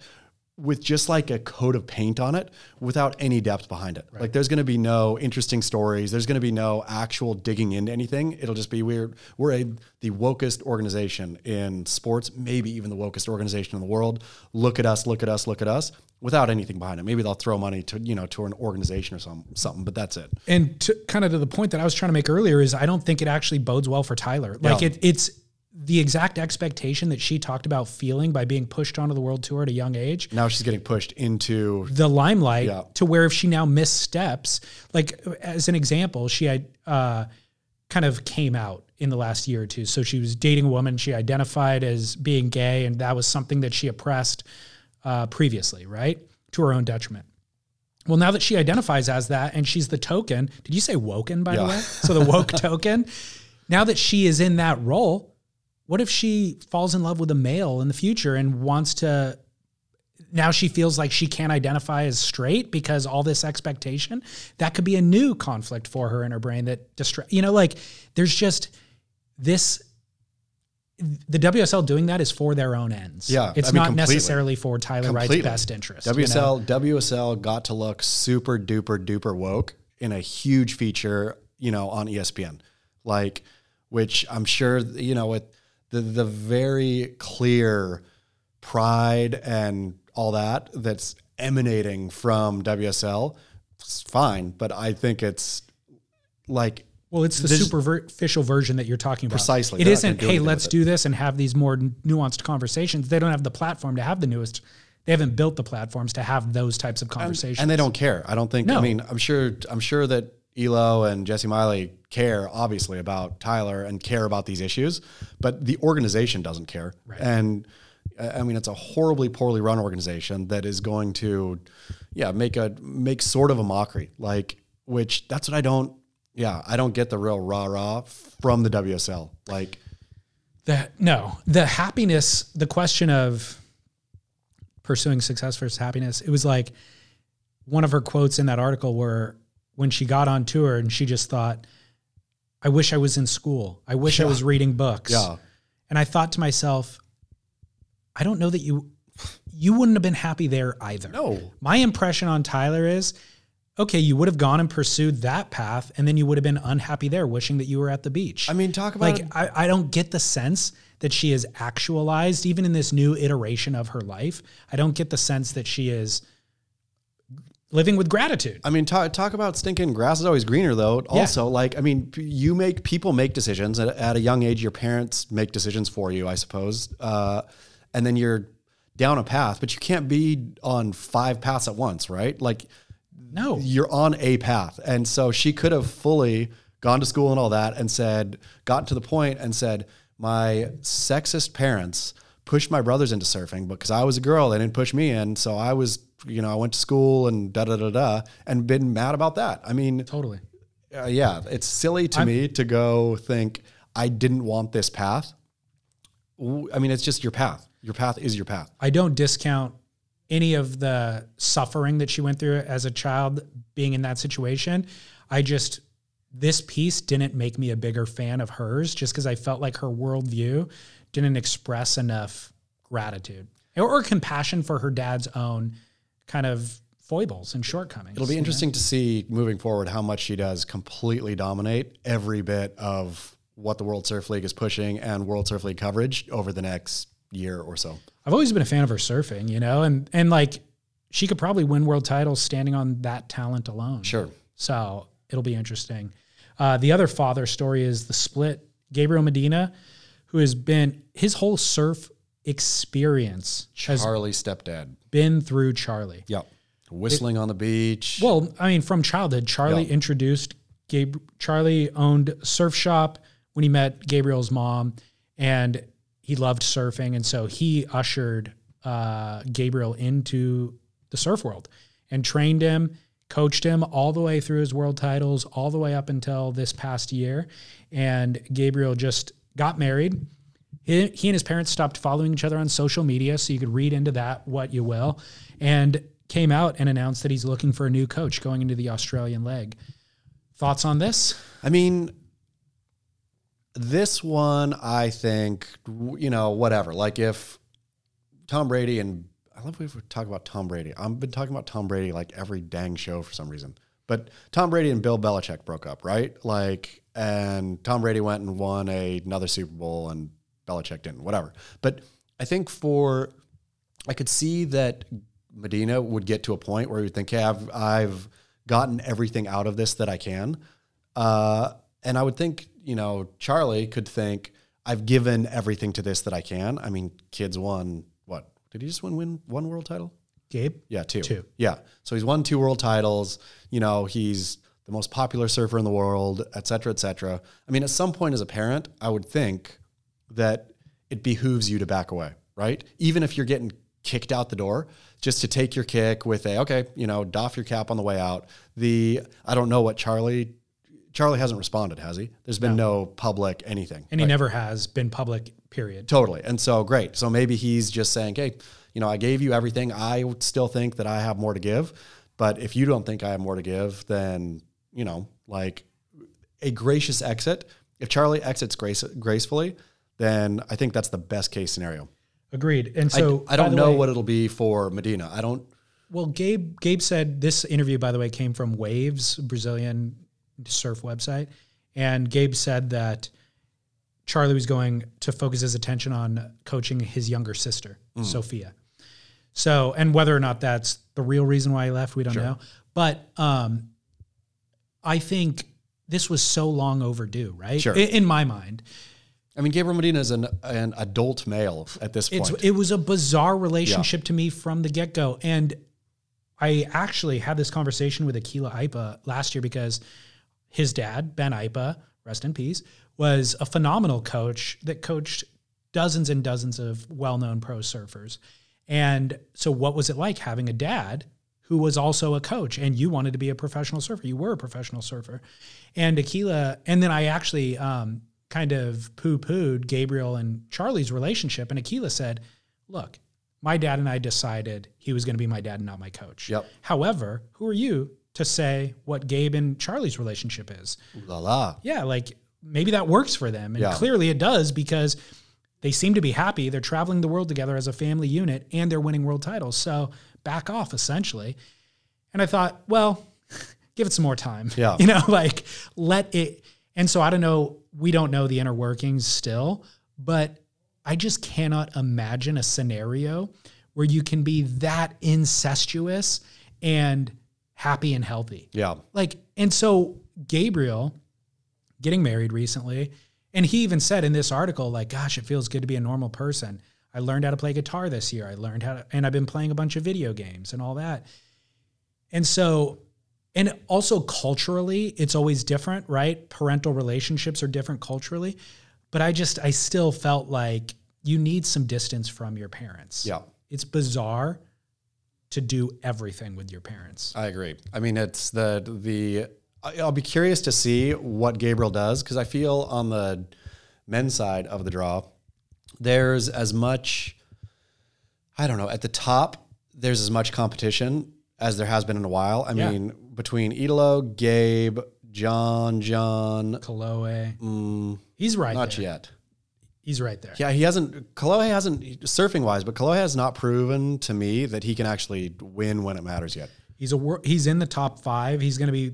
with just like a coat of paint on it without any depth behind it. Like there's going to be no interesting stories. There's going to be no actual digging into anything. It'll just be weird. We're a, the wokest organization in sports, maybe even the wokest organization in the world. Look at us, look at us, look at us without anything behind it. Maybe they'll throw money to, you know, to an organization or some, something, but that's it. and to kind of to the point that I was trying to make earlier is I don't think it actually bodes well for Tyler. Like No. it, it's the exact expectation that she talked about feeling by being pushed onto the world tour at a young age. Now she's getting pushed into The limelight Yeah. to where if she now missteps, like as an example, she had uh, kind of came out in the last year or two. So she was dating a woman. She identified as being gay, and that was something that she oppressed uh, previously, right, to her own detriment. Well, now that she identifies as that and she's the token, did you say woken by the way? So the woke (laughs) token. Now that she is in that role, what if she falls in love with a male in the future and wants to now she feels like she can't identify as straight because all this expectation that could be a new conflict for her in her brain that distract you know like there's just this the WSL doing that is for their own ends. Yeah, it's I mean, not completely. necessarily for Tyler Wright's best interest. you know? WSL WSL got to look super duper duper woke in a huge feature, you know, on ESPN, like which I'm sure you know with the the very clear pride and all that that's emanating from WSL. It's fine, but I think it's like Well, it's the This- superficial version that you're talking about. Precisely. It isn't, do hey, let's do this and have these more nuanced conversations. They don't have the platform to have the newest. They haven't built the platforms to have those types of conversations. and they don't care. I don't think. No. I mean, I'm sure. I'm sure that Elo and Jessi Miley care obviously about Tyler and care about these issues, but the organization doesn't care. And I mean, it's a horribly poorly run organization that is going to, yeah, make a make sort of a mockery. Like, which that's what I don't. Yeah, I don't get the real rah rah from the WSL. Like, The no, the happiness, the question of pursuing success versus happiness. It was like one of her quotes in that article were when she got on tour and she just thought, I wish I was in school. I wish I was reading books. yeah, And I thought to myself, I don't know that you you wouldn't have been happy there either. no, My impression on Tyler is okay, you would have gone and pursued that path and then you would have been unhappy there, wishing that you were at the beach. I mean, talk about like I, I don't get the sense that she is actualized, even in this new iteration of her life. I don't get the sense that she is living with gratitude. I mean, talk, talk about stinking grass is always greener, though. Also, like, I mean, you make people make decisions at, at a young age. Your parents make decisions for you, I suppose, uh, and then you're down a path, but you can't be on five paths at once, right? Like, No. you're on a path, and so she could have fully gone to school and all that, and said, gotten to the point and said, my sexist parents pushed my brothers into surfing because I was a girl. They didn't push me in. So I was, you know, I went to school and da da da da and been mad about that. I mean, Totally. uh, yeah, it's silly to me to go think I didn't want this path. I mean, it's just your path. Your path is your path. I don't discount any of the suffering that she went through as a child being in that situation. I just, this piece didn't make me a bigger fan of hers just because I felt like her worldview didn't express enough gratitude or, or compassion for her dad's own kind of foibles and shortcomings. It'll be you know? interesting to see moving forward how much she does completely dominate every bit of what the World Surf League is pushing and World Surf League coverage over the next year or so. I've always been a fan of her surfing, you know, and and like she could probably win world titles standing on that talent alone. Sure. So it'll be interesting. Uh, the other father story is the split. Gabriel Medina, who has been his whole surf experience has Charlie's stepdad. been through Charlie. Yep. Whistling on the beach. Well, I mean, from childhood, Charlie Yeah. introduced Gabe. Charlie owned a surf shop when he met Gabriel's mom, and he loved surfing, and so he ushered uh, Gabriel into the surf world and trained him, coached him all the way through his world titles, all the way up until this past year. And Gabriel just got married. He, he and his parents stopped following each other on social media, so you could read into that what you will, and came out and announced that he's looking for a new coach going into the Australian leg. Thoughts on this? I mean, this one, I think, you know, whatever. Like if Tom Brady and I love we talk about Tom Brady. I've been talking about Tom Brady like every dang show for some reason. But Tom Brady and Bill Belichick broke up, right? Like, and Tom Brady went and won a, another Super Bowl, and Belichick didn't. Whatever. But I think for I could see that Medina would get to a point where he would think, "Hey, I've I've gotten everything out of this that I can," uh, and I would think, you know, Charlie could think, "I've given everything to this that I can." I mean, kids won what? Did he just win win one world title? Gabe? Yeah, two. Two. Yeah. So he's won two world titles. You know, he's the most popular surfer in the world, et cetera, et cetera. I mean, at some point as a parent, I would think that it behooves you to back away, right? Even if you're getting kicked out the door, just to take your kick with a, okay, you know, doff your cap on the way out. The, I don't know what Charlie, Charlie hasn't responded, has he? There's been no, public anything. And he never has been public, period. Totally. And so great. So maybe he's just saying, hey, you know, I gave you everything. I still think that I have more to give. But if you don't think I have more to give, then, you know, like a gracious exit. If Charlie exits grace, gracefully, then I think that's the best case scenario. Agreed. And so I, by don't know way- what it'll be for Medina. I don't. Well, Gabe Gabe said this interview, by the way, came from Waves, Brazilian surf website, and Gabe said that Charlie was going to focus his attention on coaching his younger sister, Sophia. So, and whether or not that's the real reason why he left, we don't know. But um, I think this was so long overdue, right? Sure. I- In, my mind, I mean, Gabriel Medina is an, an adult male at this it's point. it was a bizarre relationship to me from the get go, and I actually had this conversation with Akila Aipa last year because his dad Ben Aipa, rest in peace, was a phenomenal coach that coached dozens and dozens of well-known pro surfers. And so what was it like having a dad who was also a coach and you wanted to be a professional surfer? You were a professional surfer. And Akila, and then I actually um, kind of poo-pooed Gabriel and Charlie's relationship. And Akila said, look, my dad and I decided he was going to be my dad and not my coach. Yep. However, who are you to say what Gabe and Charlie's relationship is? Ooh la la. Yeah, like maybe that works for them. And Yeah. clearly it does because they seem to be happy. They're traveling the world together as a family unit and they're winning world titles. So back off essentially. And I thought, well, (laughs) give it some more time. Yeah. (laughs) You know, like let it. And so I don't know, we don't know the inner workings still, but I just cannot imagine a scenario where you can be that incestuous and happy and healthy. Yeah. Like, and so Gabriel getting married recently, and he even said in this article, like, gosh, it feels good to be a normal person. I learned how to play guitar this year. I learned how to, and I've been playing a bunch of video games and all that. And so, and also culturally, it's always different, right? Parental relationships are different culturally. But I just, I still felt like you need some distance from your parents. Yeah. It's bizarre to do everything with your parents. I agree. I mean, it's the the. I'll be curious to see what Gabriel does because I feel on the men's side of the draw, there's as much. I don't know. At the top, there's as much competition as there has been in a while. I Yeah. mean, between Italo, Gabe, John, John, Kalohe. mm, He's right there. not there. yet. He's right there. Yeah, he hasn't. Kalohe hasn't surfing wise, but Kalohe has not proven to me that he can actually win when it matters yet. He's a wor- he's in the top five. He's going to be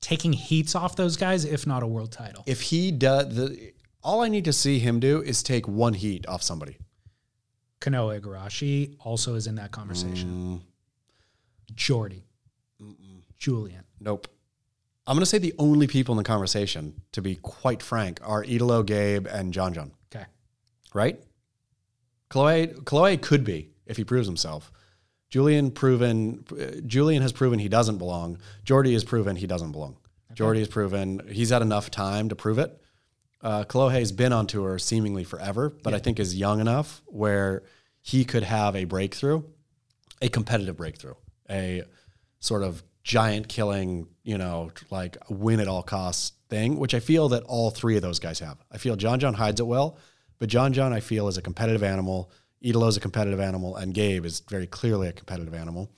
taking heats off those guys, if not a world title. if he does the all I need to see him do is take one heat off somebody. Kanoa Igarashi also is in that conversation. Mm, Jordy, Julian. nope. I'm gonna say the only people in the conversation, to be quite frank, are Italo, Gabe, and John John. Okay. Right? Kalohe Kalohe could be if he proves himself. Julian proven uh, Julian has proven he doesn't belong. Jordy has proven he doesn't belong. Jordy has proven he's had enough time to prove it. Uh, Kalohe's been on tour seemingly forever, but I think is young enough where he could have a breakthrough, a competitive breakthrough, a sort of giant killing, you know, like win at all costs thing, which I feel that all three of those guys have. I feel John John hides it well, but John John I feel is a competitive animal. Italo's a competitive animal, and Gabe is very clearly a competitive animal.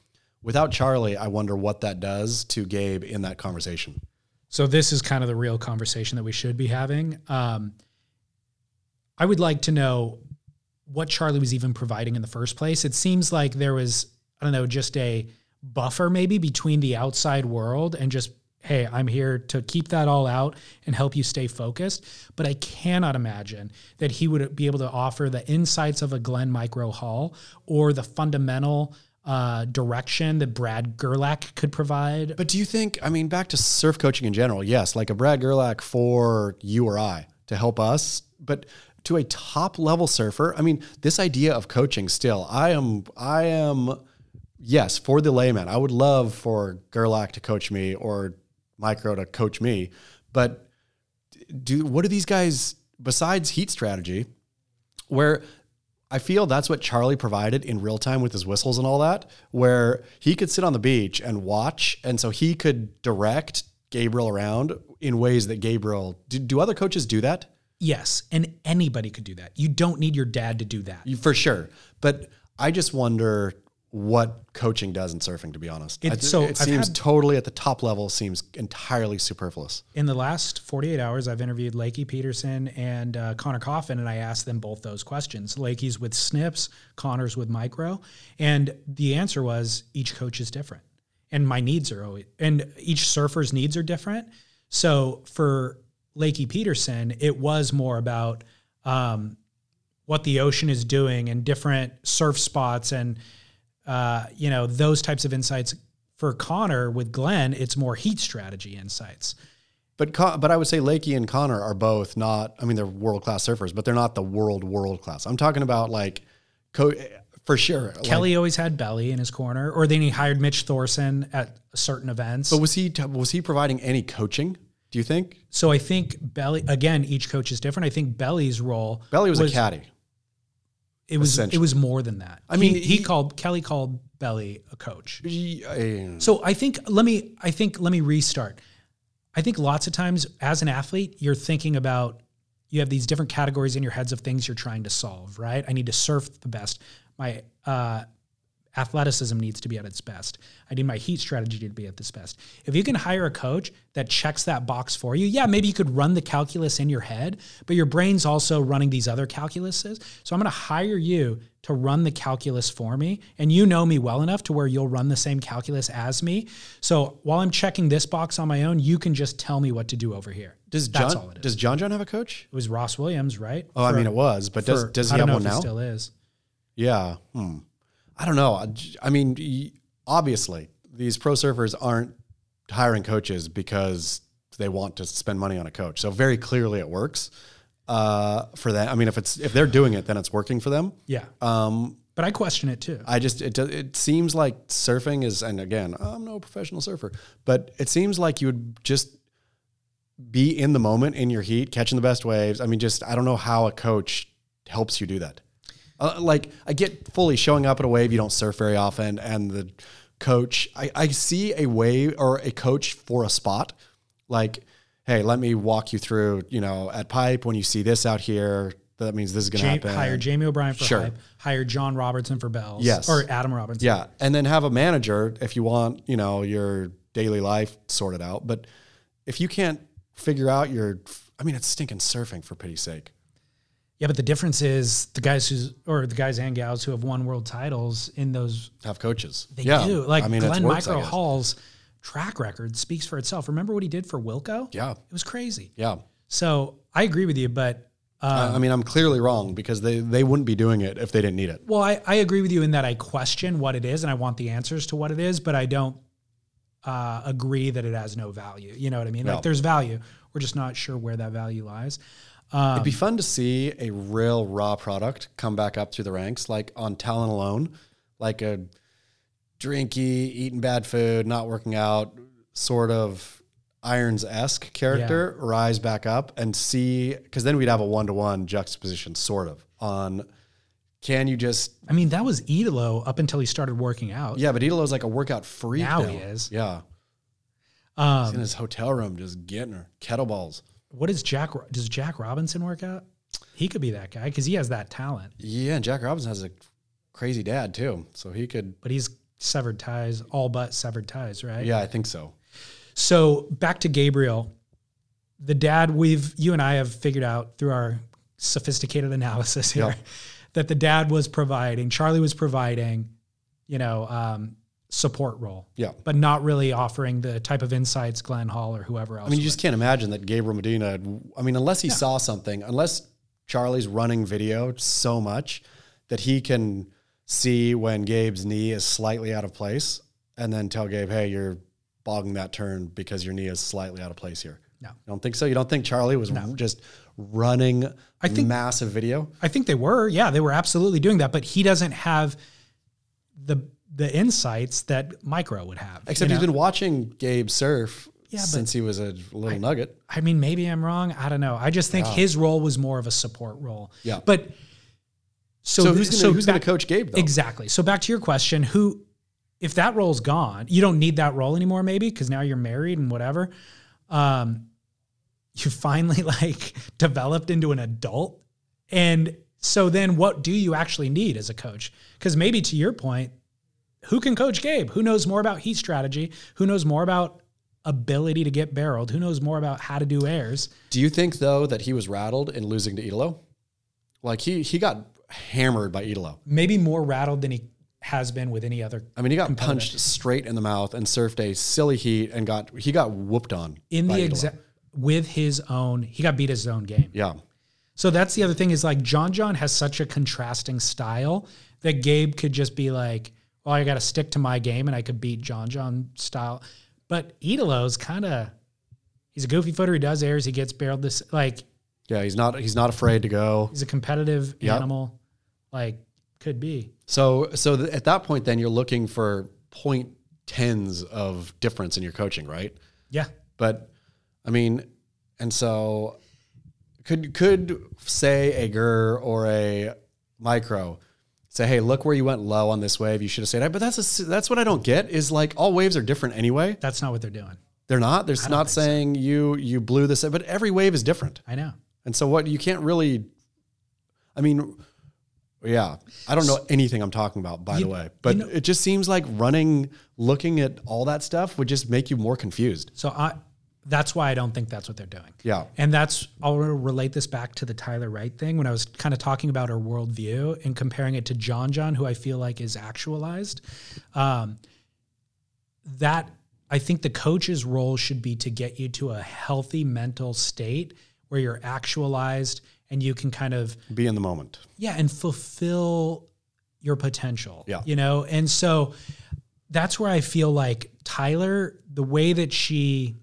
Without Charlie, I wonder what that does to Gabe in that conversation. So this is kind of the real conversation that we should be having. Um, I would like to know what Charlie was even providing in the first place. It seems like there was, I don't know, just a buffer maybe between the outside world and just, hey, I'm here to keep that all out and help you stay focused. But I cannot imagine that he would be able to offer the insights of a Glenn Micro Hall or the fundamental uh, direction that Brad Gerlach could provide. But do you think, I mean, back to surf coaching in general, yes, like a Brad Gerlach for you or I to help us, but to a top level surfer, I mean, this idea of coaching still, I am, I am, yes, for the layman, I would love for Gerlach to coach me or Micro to coach me, but do, what do these guys, besides heat strategy, where I feel that's what Charlie provided in real time with his whistles and all that, where he could sit on the beach and watch. And so he could direct Gabriel around in ways that Gabriel, do, do other coaches do that? Yes, and anybody could do that. You don't need your dad to do that. For sure. But I just wonder what coaching does in surfing, to be honest. It- I- so it I've seems had- totally at the top level, seems entirely superfluous. In the last 48 hours, I've interviewed Lakey Peterson and uh, Conner Coffin, and I asked them both those questions. Lakey's with Snips, Conner's with Micro. And the answer was each coach is different. And my needs are always, and each surfer's needs are different. So for Lakey Peterson, it was more about um, what the ocean is doing and different surf spots and uh, you know those types of insights. For Conner with Glenn, it's more heat strategy insights. But Con- but I would say Lakey and Conner are both not. I mean, they're world class surfers, but they're not the world world class. I'm talking about like, co- for sure. like- Kelly always had Belly in his corner, or then he hired Mitch Thorson at certain events. but was he t- was he providing any coaching? Do you think so I think Belly again, each coach is different. I think Belly's role Belly was, a caddy? It was it was more than that. I mean, mean, he, he- called Kelly called Belly a coach. Yeah, So I think let me I think let me restart. I think lots of times as an athlete, you're thinking about you have these different categories in your heads of things you're trying to solve, right? I need to surf the best. My uh, athleticism needs to be at its best. I need my heat strategy to be at its best. If you can hire a coach that checks that box for you, yeah, maybe you could run the calculus in your head, but your brain's also running these other calculuses. So I'm going to hire you to run the calculus for me, and you know me well enough to where you'll run the same calculus as me. So while I'm checking this box on my own, you can just tell me what to do over here. does That's John all it is. does John John have a coach? It was Ross Williams, right? Oh, I mean it was, but does for- does I he have one now? He still is. Yeah. Hmm. I don't know. I mean, obviously, these pro surfers aren't hiring coaches because they want to spend money on a coach. So very clearly, it works uh, for them. I mean, if it's if they're doing it, then it's working for them. Yeah, Um, but I question it too. I just it it seems like surfing is, and again, I'm no professional surfer, but it seems like you would just be in the moment in your heat, catching the best waves. I mean, just I don't know how a coach helps you do that. Uh, like I get fully showing up at a wave you don't surf very often, and the coach I, I see a wave or a coach for a spot, like, hey, let me walk you through. You know, at pipe when you see this out here, that means this is going to happen. hire Jamie O'Brien for Sure. hype, hire John Robertson for bells, Yes. or Adam Robinson. Yeah, and then have a manager if you want, you know, your daily life sorted out. But if you can't figure out your, I mean, it's stinking surfing for pity's sake. Yeah. But the difference is the guys who's or the guys and gals who have won world titles in those Have coaches. they yeah, do. Like I mean, Glenn works, Micro. Hall's track record speaks for itself. Remember what he did for Wilko? Yeah, It was crazy. yeah. So I agree with you, but I I mean, I'm clearly wrong because they they wouldn't be doing it if they didn't need it. Well, I, I agree with you in that I question what it is and I want the answers to what it is, but I don't uh, agree that it has no value. You know what I mean? No. Like there's value. We're just not sure where that value lies. Um, It'd be fun to see a real raw product come back up through the ranks, like on talent alone, like a drinky, eating bad food, not working out, sort of Irons esque character rise back up and see, because then we'd have a one to one juxtaposition, sort of, on can you just, I mean, that was Italo up until he started working out. yeah, but Italo's like a workout freak. Now Now, he is. Yeah. He's in Um, his hotel room just getting her kettlebells. What is Jack? Does Jack Robinson work out? He could be that guy because he has that talent, Yeah, and Jack Robinson has a crazy dad too. So he could, but he's severed ties, all but severed ties, right? yeah, I think so. So back to Gabriel, the dad we've you and I have figured out through our sophisticated analysis here Yeah. that the dad was providing, Charlie was providing, you know, um, support role, Yeah. but not really offering the type of insights Glenn Hall or whoever else. I mean, you would. just can't imagine that Gabriel Medina. I mean, unless he saw something, unless Charlie's running video so much that he can see when Gabe's knee is slightly out of place, and then tell Gabe, "Hey, you're bogging that turn because your knee is slightly out of place here." No. you don't think so. You don't think Charlie was just running I think- massive video? I think they were, yeah, they were absolutely doing that, but he doesn't have the the insights that Micro would have. Except you he's know? been watching Gabe surf Yeah, since he was a little nugget. I mean, maybe I'm wrong. I don't know. I just think his role was more of a support role. Yeah. But so, So, who's so going back- to coach Gabe though? Exactly. So back to your question, who if that role's gone, you don't need that role anymore maybe because now you're married and whatever. Um you finally (laughs) like developed into an adult and so then what do you actually need as a coach? Cuz maybe to your point, who can coach Gabe? Who knows more about heat strategy? Who knows more about ability to get barreled? Who knows more about how to do airs? Do you think though that he was rattled in losing to Italo? Like he he got hammered by Italo. Maybe more rattled than he has been with any other I mean, he got punched straight in the mouth and surfed a silly heat and got he got whooped on in by the exact with his own he got beat his own game. Yeah, So that's the other thing is like John John has such a contrasting style that Gabe could just be like, well, I got to stick to my game and I could beat John John style. But Italo's kind of he's a goofy footer. He does airs. He gets barreled. This like yeah. He's not he's not afraid to go. he's a competitive Yep. animal. Like could be. So so th- at that point, then you're looking for point tens of difference in your coaching, right? Yeah. But I mean, and so could could say a Gerr or a micro, say, hey, look where you went low on this wave. You should have stayed that. But that's a, that's what I don't get is like all waves are different anyway. That's not what they're doing. They're not. They're not saying you you blew this, but every wave is different. I know. And so what you can't really I mean yeah, I don't know anything I'm talking about by You- the way, but you know- it just seems like running looking at all that stuff would just make you more confused. So I that's why I don't think that's what they're doing. Yeah. And that's I'll relate this back to the Tyler Wright thing when I was kind of talking about her worldview and comparing it to John John, who I feel like is actualized. Um, that I think the coach's role should be to get you to a healthy mental state where you're actualized and you can kind of Be in the moment. yeah and fulfill your potential Yeah. you know and so that's where i feel like tyler the way that she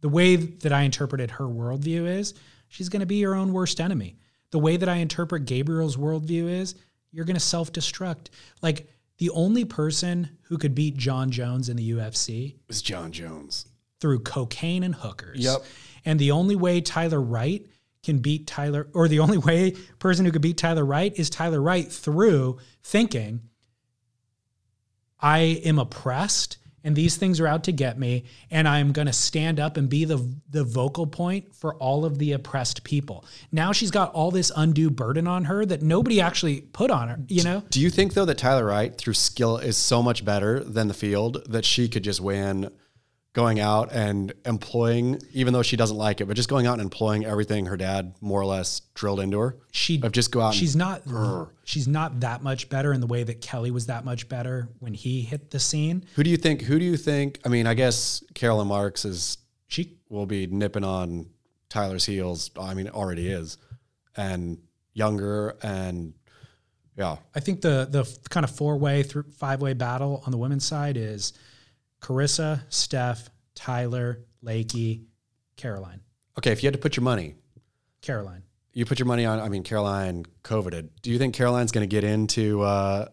the way that i interpreted her worldview is she's going to be your own worst enemy the way that i interpret gabriel's worldview is you're going to self-destruct like the only person who could beat jon jones in the ufc was Jon Jones. through cocaine and hookers. Yep. And the only way Tyler Wright can beat Tyler, or the only way person who could beat Tyler Wright is Tyler Wright through thinking, I am oppressed and these things are out to get me, and I'm going to stand up and be the the vocal point for all of the oppressed people. Now she's got all this undue burden on her that nobody actually put on her. You know, Do you think though that Tyler Wright through skill is so much better than the field that she could just win going out and employing even though she doesn't like it, but just going out and employing everything her dad more or less drilled into her? she Of just go out she's not she's not that much better in the way that Kelly was that much better when he hit the scene. Who do you think? Who do you think? I mean, I guess Caroline Marks is She will be nipping on Tyler's heels. I mean, already is, and younger, and yeah, I think the the kind of four way through five way battle on the women's side is Carissa, Steph, Tyler, Lakey, Caroline. okay. If you had to put your money, Caroline. you put your money on. I mean, Caroline coveted. Do you think Caroline's going to get into uh,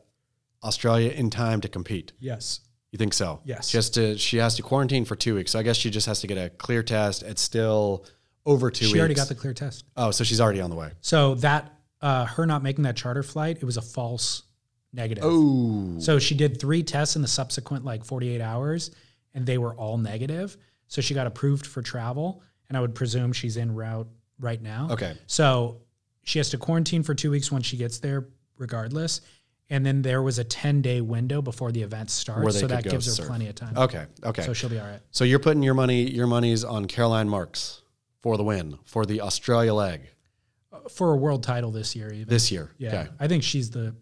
Australia in time to compete? Yes. You think so? Yes. Just to she has to quarantine for two weeks. So I guess she just has to get a clear test. It's still over two She weeks. already got the clear test. Oh, so she's already on the way. So that uh, her not making that charter flight, it was a false negative. Oh, So she did three tests in the subsequent like 48 hours and they were all negative. So she got approved for travel and I would presume she's en route right now. okay. So she has to quarantine for 2 weeks once she gets there regardless. And then there was a 10 day window before the event starts. So that gives her surf. plenty of time. Okay. Okay. So she'll be all right. So you're putting your money, your money's on Caroline Marks for the win for the Australia leg uh, For a world title this year, even. this year. yeah. Okay. I think she's the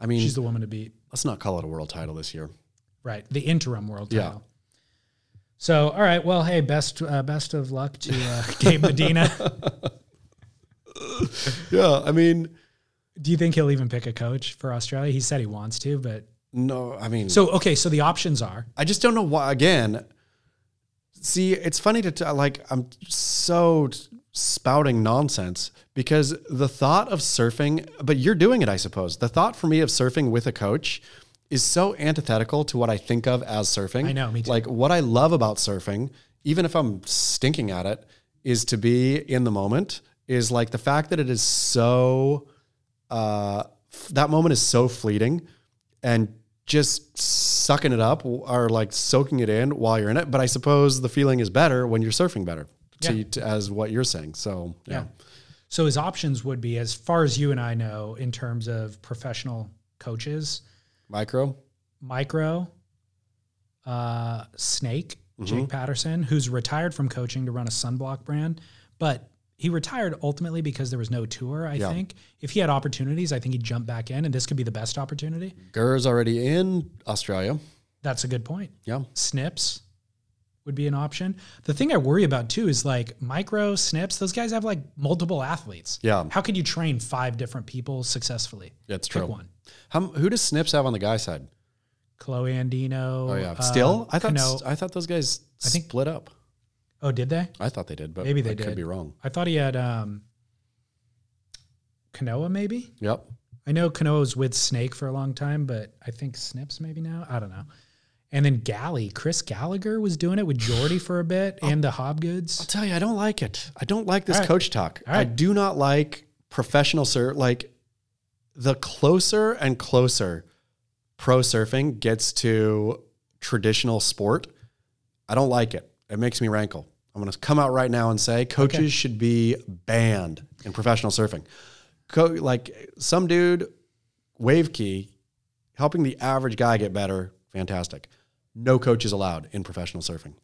I mean, she's the woman to beat. let's not call it a world title this year. Right. The interim world Yeah. title. So, all right. Well, hey, best uh, best of luck to uh, (laughs) Gabe Medina. (laughs) Yeah. I mean, Do you think he'll even pick a coach for Australia? He said he wants to, but no. I mean, so okay. So the options are I just don't know why. Again, see, it's funny to t- like. I'm so spouting nonsense because the thought of surfing, but you're doing it, I suppose. The thought for me of surfing with a coach is so antithetical to what I think of as surfing. I know, me too. Like what I love about surfing, even if I'm stinking at it, is to be in the moment. Is like the fact that it is so. Uh, f- that moment is so fleeting, and just sucking it up or like soaking it in while you're in it. But I suppose the feeling is better when you're surfing better, to, Yeah. to- as what you're saying. So yeah. yeah. So his options would be, as far as you and I know, in terms of professional coaches, micro. Micro, uh, Snake, Jake Paterson, who's retired from coaching to run a sunblock brand, but he retired ultimately because there was no tour. I Yeah. think if he had opportunities, I think he'd jump back in, and this could be the best opportunity. Gerr's already in Australia. That's a good point. Yeah. Snips would be an option. The thing I worry about too is like micro snips. Those guys have like multiple athletes. Yeah. How could you train five different people successfully? That's Pick true. one. How, who does Snips have on the guy side? Kalohe Andino. Oh yeah. uh, Still, I thought Cano- I thought those guys I think- split up. Oh, did they? I thought they did, but Maybe they I could be wrong. I thought he had um, Kanoa. Maybe Yep. I know Kanoa was with Snake for a long time, but I think Snips maybe now. I don't know. And then Galley, Chris Gallagher was doing it with Jordy for a bit, and the Hobgoods. I'll tell you, I don't like it. I don't like this right. coach talk. All I do not like professional sir. Like the closer and closer pro surfing gets to traditional sport, I don't like it. It makes me rankle. I'm going to come out right now and say coaches Okay. should be banned in professional surfing. Co- like some dude, wave key, helping the average guy get better, fantastic. No coaches allowed in professional surfing.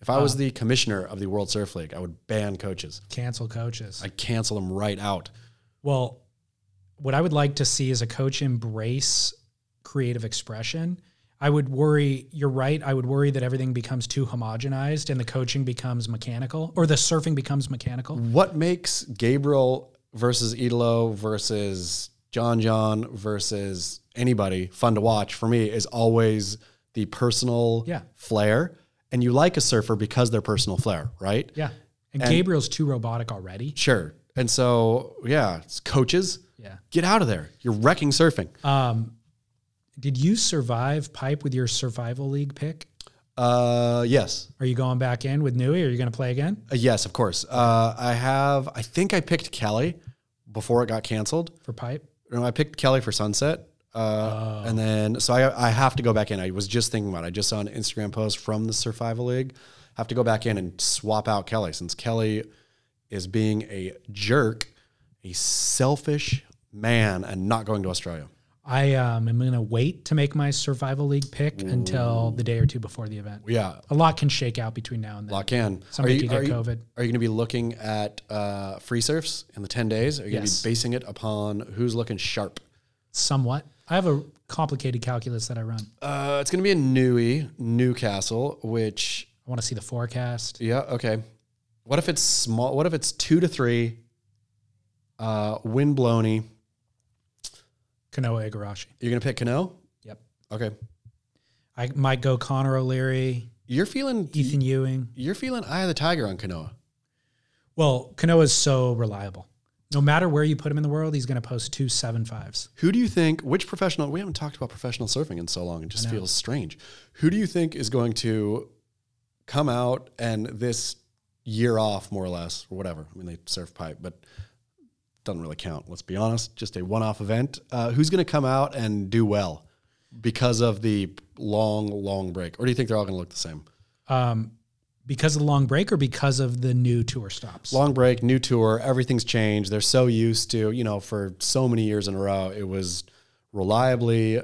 If I was the commissioner of the World Surf League, I would ban coaches. Cancel coaches. I'd cancel them right out. Well, what I would like to see is a coach embrace creative expression. I would worry, you're right. I would worry that everything becomes too homogenized and the coaching becomes mechanical or the surfing becomes mechanical. What makes Gabriel versus Italo versus John John versus anybody fun to watch for me is always the personal Yeah. flair. And you like a surfer because their personal flair, right? Yeah. And, Gabriel's too robotic already. Sure. And so, yeah, it's coaches, Yeah. get out of there. You're wrecking surfing. Um, did you survive pipe with your survival league pick? Uh, yes. Are you going back in with Nui? Are you going to play again Uh, yes, of course. Uh, I have, I think I picked Kelly before it got canceled. for pipe? No, I picked Kelly for Sunset. Uh, And then, so I, I have to go back in. I was just thinking about it. I just saw an Instagram post from the Survival League. Have to go back in and swap out Kelly since Kelly is being a jerk, a selfish man, and not going to Australia. I um, am going to wait to make my survival league pick until the day or two before the event. Yeah, A lot can shake out between now and then. lock in. Somebody are could get are COVID. Are you going to be looking at uh, free surfs in the 10 days? Are you going to be basing it upon who's looking sharp? Somewhat. I have a complicated calculus that I run. Uh, it's going to be in Newey, Newcastle, which I want to see the forecast. Yeah. Okay. What if it's small? What if it's two to three? Uh, wind blowny. Kanoa Igarashi. You're gonna pick Cano. Yep. Okay. I might go Connor O'Leary, You're feeling Ethan Ewing. You're feeling Eye of the Tiger on Kanoa. Well, Kanoa is so reliable. No matter where you put him in the world, he's going to post two seven fives. Who do you think? Which professional? We haven't talked about professional surfing in so long. It just feels strange. Who do you think is going to come out and this year off, more or less, or whatever? I mean, they surf pipe, but doesn't really count. Let's be honest. Just a one-off event. Uh, who's going to come out and do well because of the long, long break, or do you think they're all going to look the same? Um, because of the long break or because of the new tour stops? Long break, new tour, everything's changed. They're so used to, you know, for so many years in a row, it was reliably,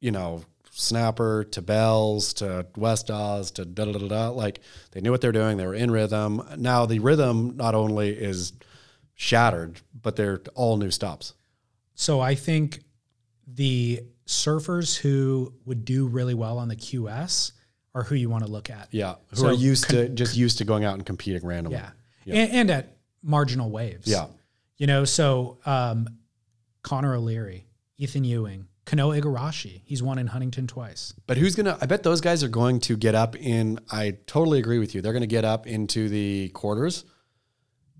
you know, snapper to bells to West Oz to da da da da. Like they knew what they're doing. They were in rhythm. Now the rhythm not only is shattered, but they're all new stops. So I think the surfers who would do really well on the QS are who you want to look at. Yeah, who So are used to just used to going out and competing randomly. Yeah. And, and at marginal waves. Yeah. You know, so um, Connor O'Leary, Ethan Ewing, Kanoa Igarashi. He's won in Huntington twice. But who's gonna? I bet those guys are going to get up in. I totally agree with you. They're going to get up into the quarters.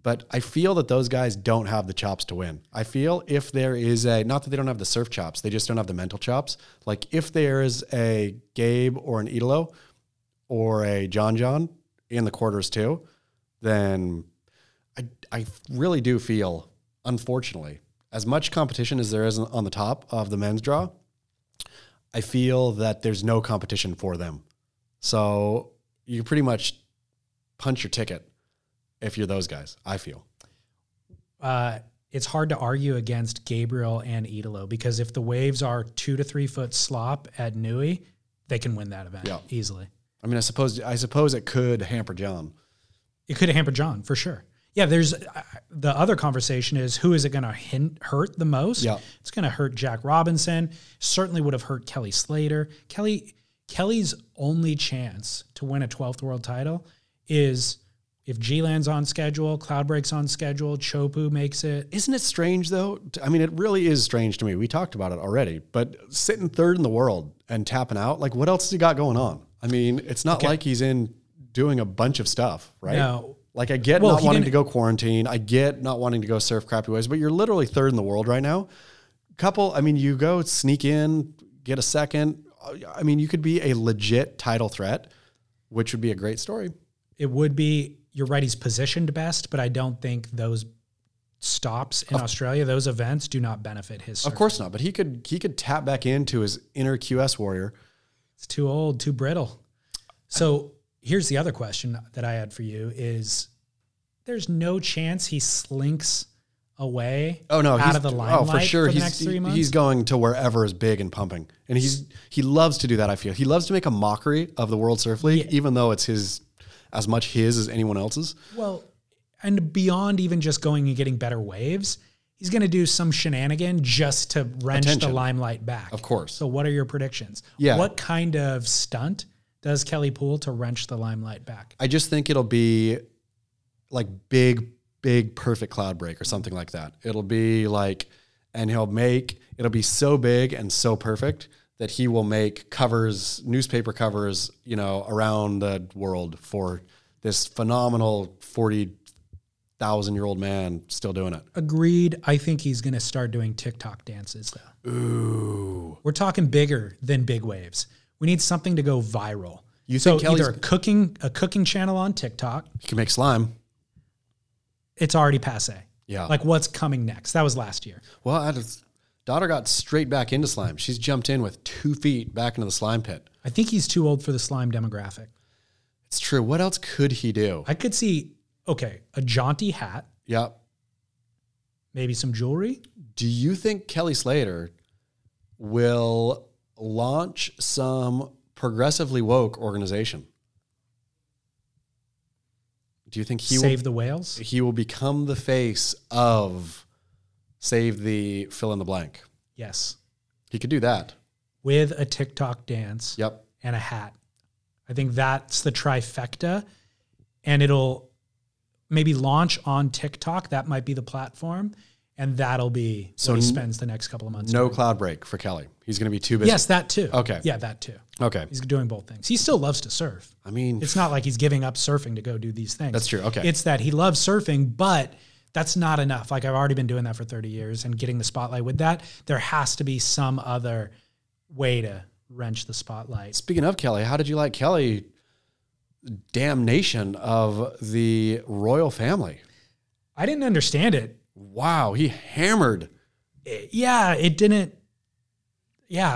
But I feel that those guys don't have the chops to win. I feel if there is a not that they don't have the surf chops, they just don't have the mental chops. Like if there is a Gabe or an Italo or a John John in the quarters too, then I I really do feel, unfortunately, as much competition as there is on the top of the men's draw, I feel that there's no competition for them. So you pretty much punch your ticket if you're those guys, I feel. Uh, it's hard to argue against Gabriel and Italo because if the waves are two to three foot slop at Nui, they can win that event Yeah. easily. I mean, I suppose I suppose it could hamper John. It could hamper John for sure. Yeah, there's uh, the other conversation is who is it going to hurt the most? Yeah. It's going to hurt Jack Robinson. Certainly would have hurt Kelly Slater. Kelly Kelly's only chance to win a 12th world title is if G-Land's on schedule, Cloudbreak's on schedule, Chopu makes it. Isn't it strange though? I mean, it really is strange to me. We talked about it already, but sitting third in the world and tapping out, like what else has he got going on? I mean, it's not like he's in doing a bunch of stuff, right? No. Like I get Well, not wanting to go quarantine. I get not wanting to go surf crappy waves, but you're literally third in the world right now. Couple, I mean, you go sneak in, get a second. I mean, you could be a legit title threat, which would be a great story. It would be you're right he's positioned best, but I don't think those stops in Australia, those events do not benefit his. Of course not, but he could he could tap back into his inner QS warrior. It's too old, too brittle. So here's the other question that I had for you: Is there's no chance he slinks away? Oh no, out of the line. oh for sure. the he's next three months. he's going to wherever is big and pumping, and he's he loves to do that. I feel he loves to make a mockery of the World Surf League, even though it's his as much his as anyone else's. well, and beyond even just going and getting better waves, he's going to do some shenanigan just to wrench the limelight back. Of course. So what are your predictions? Yeah. What kind of stunt does Kelly pull to wrench the limelight back? I just think it'll be like big, big, perfect cloud break or something like that. It'll be like, and he'll make it'll be so big and so perfect that he will make covers, newspaper covers, you know, around the world for this phenomenal forty thousand year old man still doing it. Agreed. I think he's going to start doing TikTok dances though. Ooh, We're talking bigger than big waves. We need something to go viral. You so think Kelly's- either a cooking a cooking channel on TikTok, he can make slime. it's already passe. Yeah. Like what's coming next? That was last year. Well, I just, daughter got straight back into slime. She's jumped in with two feet back into the slime pit. I think he's too old for the slime demographic. It's true. What else could he do? I could see okay, a jaunty hat, Yep. maybe some jewelry. Do you think Kelly Slater will launch some progressively woke organization? Do you think he will save the whales. he will become the face of save the fill in the blank? Yes. He could do that. With a TikTok dance Yep. and a hat. I think that's the trifecta. And it'll maybe launch on TikTok. That might be the platform. And that'll be So what he spends the next couple of months. No doing. cloud break for Kelly. He's going to be too busy. Yes, that too. Okay. Yeah, that too. Okay. He's doing both things. He still loves to surf. I mean, It's not like he's giving up surfing to go do these things. That's true. Okay. It's that he loves surfing, but that's not enough. Like I've already been doing that for 30 years and getting the spotlight with that. There has to be some other way to wrench the spotlight. Speaking of Kelly, how did you like Kelly damnation of the royal family? I didn't understand it. Wow, he hammered. It- yeah, it didn't. Yeah,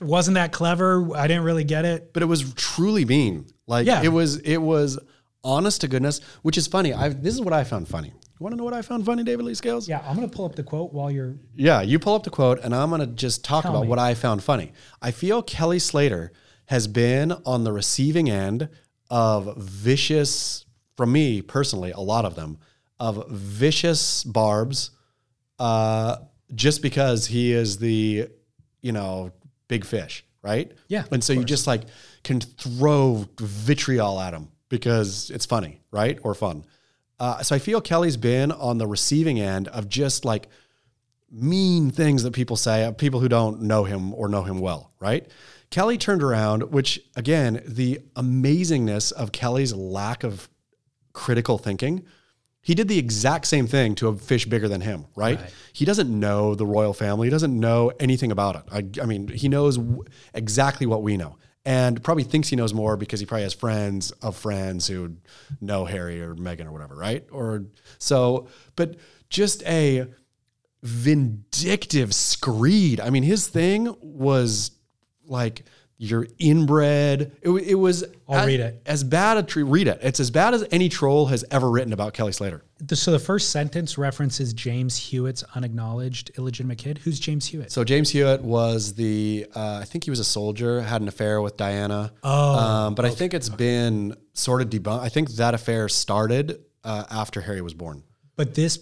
I- wasn't that clever. I didn't really get it. but it was truly mean. Like Yeah. it was it was honest to goodness, which is funny. I this is what I found funny. You want to know what I found funny, David Lee Scales? Yeah, I'm gonna pull up the quote while you're. Yeah, you pull up the quote, and I'm gonna just talk Tell about me. what I found funny. I feel Kelly Slater has been on the receiving end of vicious, from me personally, a lot of them, of vicious barbs, uh, just because he is the, you know, big fish, right? Yeah, And so you just like can throw vitriol at him because it's funny, right? Or fun. Uh, so I feel Kelly's been on the receiving end of just like mean things that people say, uh, people who don't know him or know him well, right? Kelly turned around, which again, the amazingness of Kelly's lack of critical thinking. He did the exact same thing to a fish bigger than him, right? Right. He doesn't know the royal family. He doesn't know anything about it. I, I mean, he knows w- exactly what we know and probably thinks he knows more because he probably has friends of friends who know Harry or Meghan or whatever, right? Or so, but just a vindictive screed. I mean, his thing was like you're inbred. It, it was. I'll as, read it. As bad a tre- read it. It's as bad as any troll has ever written about Kelly Slater. So the first sentence references James Hewitt's unacknowledged illegitimate kid. Who's James Hewitt? So James Hewitt was the. Uh, I think he was a soldier. Had an affair with Diana. Oh, um, but I think it's been sort of debunked. I think that affair started uh, after Harry was born. but this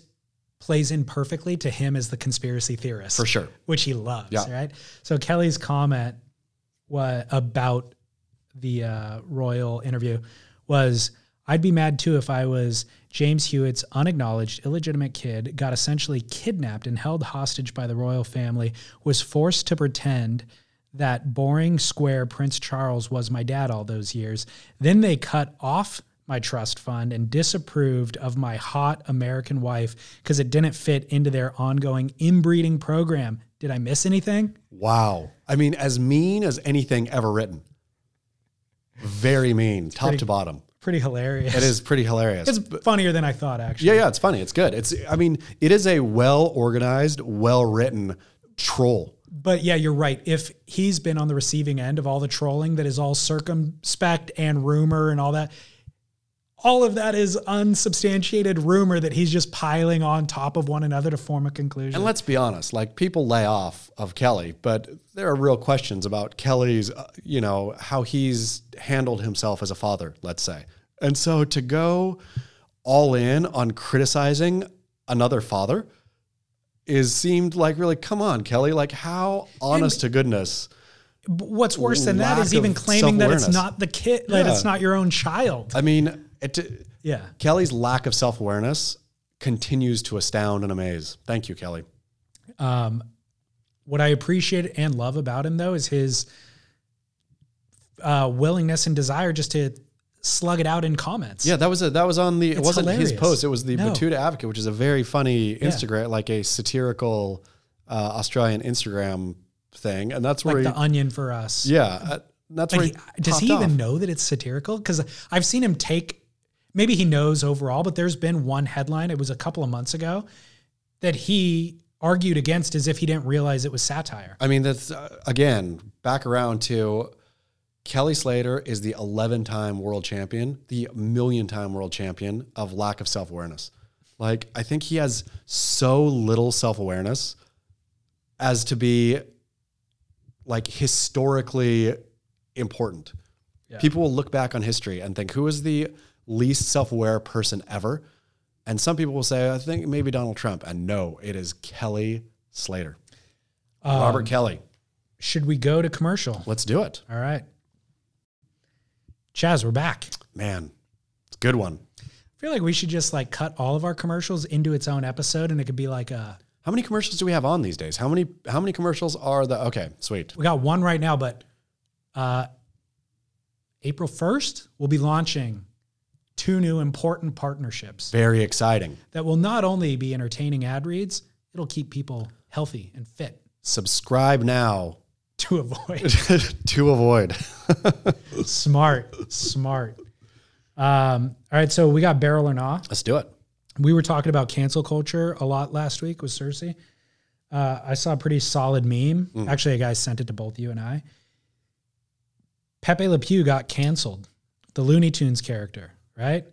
plays in perfectly to him as the conspiracy theorist For sure. which he loves Yeah. right so kelly's comment what about the uh, royal interview was i'd be mad too if i was james hewitt's unacknowledged illegitimate kid got essentially kidnapped and held hostage by the royal family was forced to pretend that boring square prince charles was my dad all those years then they cut off my trust fund and disapproved of my hot American wife because it didn't fit into their ongoing inbreeding program. Did I miss anything? Wow. I mean, as mean as anything ever written. Very mean, top pretty- to bottom. pretty hilarious. It is pretty hilarious. It's funnier than I thought, actually. yeah, yeah, it's funny. It's good. It's I mean, it is a well organized, well written troll. But yeah, you're right. If he's been on the receiving end of all the trolling that is all circumspect and rumor and all that, all of that is unsubstantiated rumor that he's just piling on top of one another to form a conclusion. And let's be honest, like people lay off of Kelly, but there are real questions about Kelly's, uh, you know, how he's handled himself as a father, let's say. And so to go all in on criticizing another father is seemed like really, come on, Kelly, like how honest to goodness. What's worse than that is even claiming that it's not the kid, that Yeah. it's not your own child. I mean, it, Yeah. Kelly's lack of self awareness continues to astound and amaze. Thank you, Kelly. Um, what I appreciate and love about him, though, is his uh, willingness and desire just to slug it out in comments. Yeah, that was a that was on the. it wasn't his post. It was the No. Betoota Advocate, which is a very funny Instagram, like a satirical uh, Australian Instagram thing, and that's where like he, the onion for us. yeah, uh, that's Like, where he- he does he even off. know that it's satirical? Because I've seen him take. Maybe he knows overall, but there's been one headline. It was a couple of months ago that he argued against as if he didn't realize it was satire. I mean, that's uh, again back around to Kelly Slater is the 11 time world champion, the million time world champion of lack of self awareness. Like, I think he has so little self awareness as to be like historically important. Yeah. People will look back on history and think, who is the least self aware person ever? And some people will say, I think maybe Donald Trump. And no, it is Kelly Slater. Um, Robert Kelly. Should we go to commercial? Let's do it. All right. Chas, we're back. Man, it's a good one. I feel like we should just like cut all of our commercials into its own episode and it could be like a How many commercials do we have on these days? How many how many commercials are the okay, sweet. we got one right now, but uh April 1st, we'll be launching two new important partnerships Very exciting. that will not only be entertaining ad reads, it'll keep people healthy and fit Subscribe now (laughs) to avoid (laughs) to avoid. (laughs) smart, smart. Um, all right, so we got barrel or not. Let's do it. we were talking about cancel culture a lot last week with Cersei. Uh, I saw a pretty solid meme. Actually, a guy sent it to both you and I. Pepe Le Pew got canceled, the Looney Tunes character, right?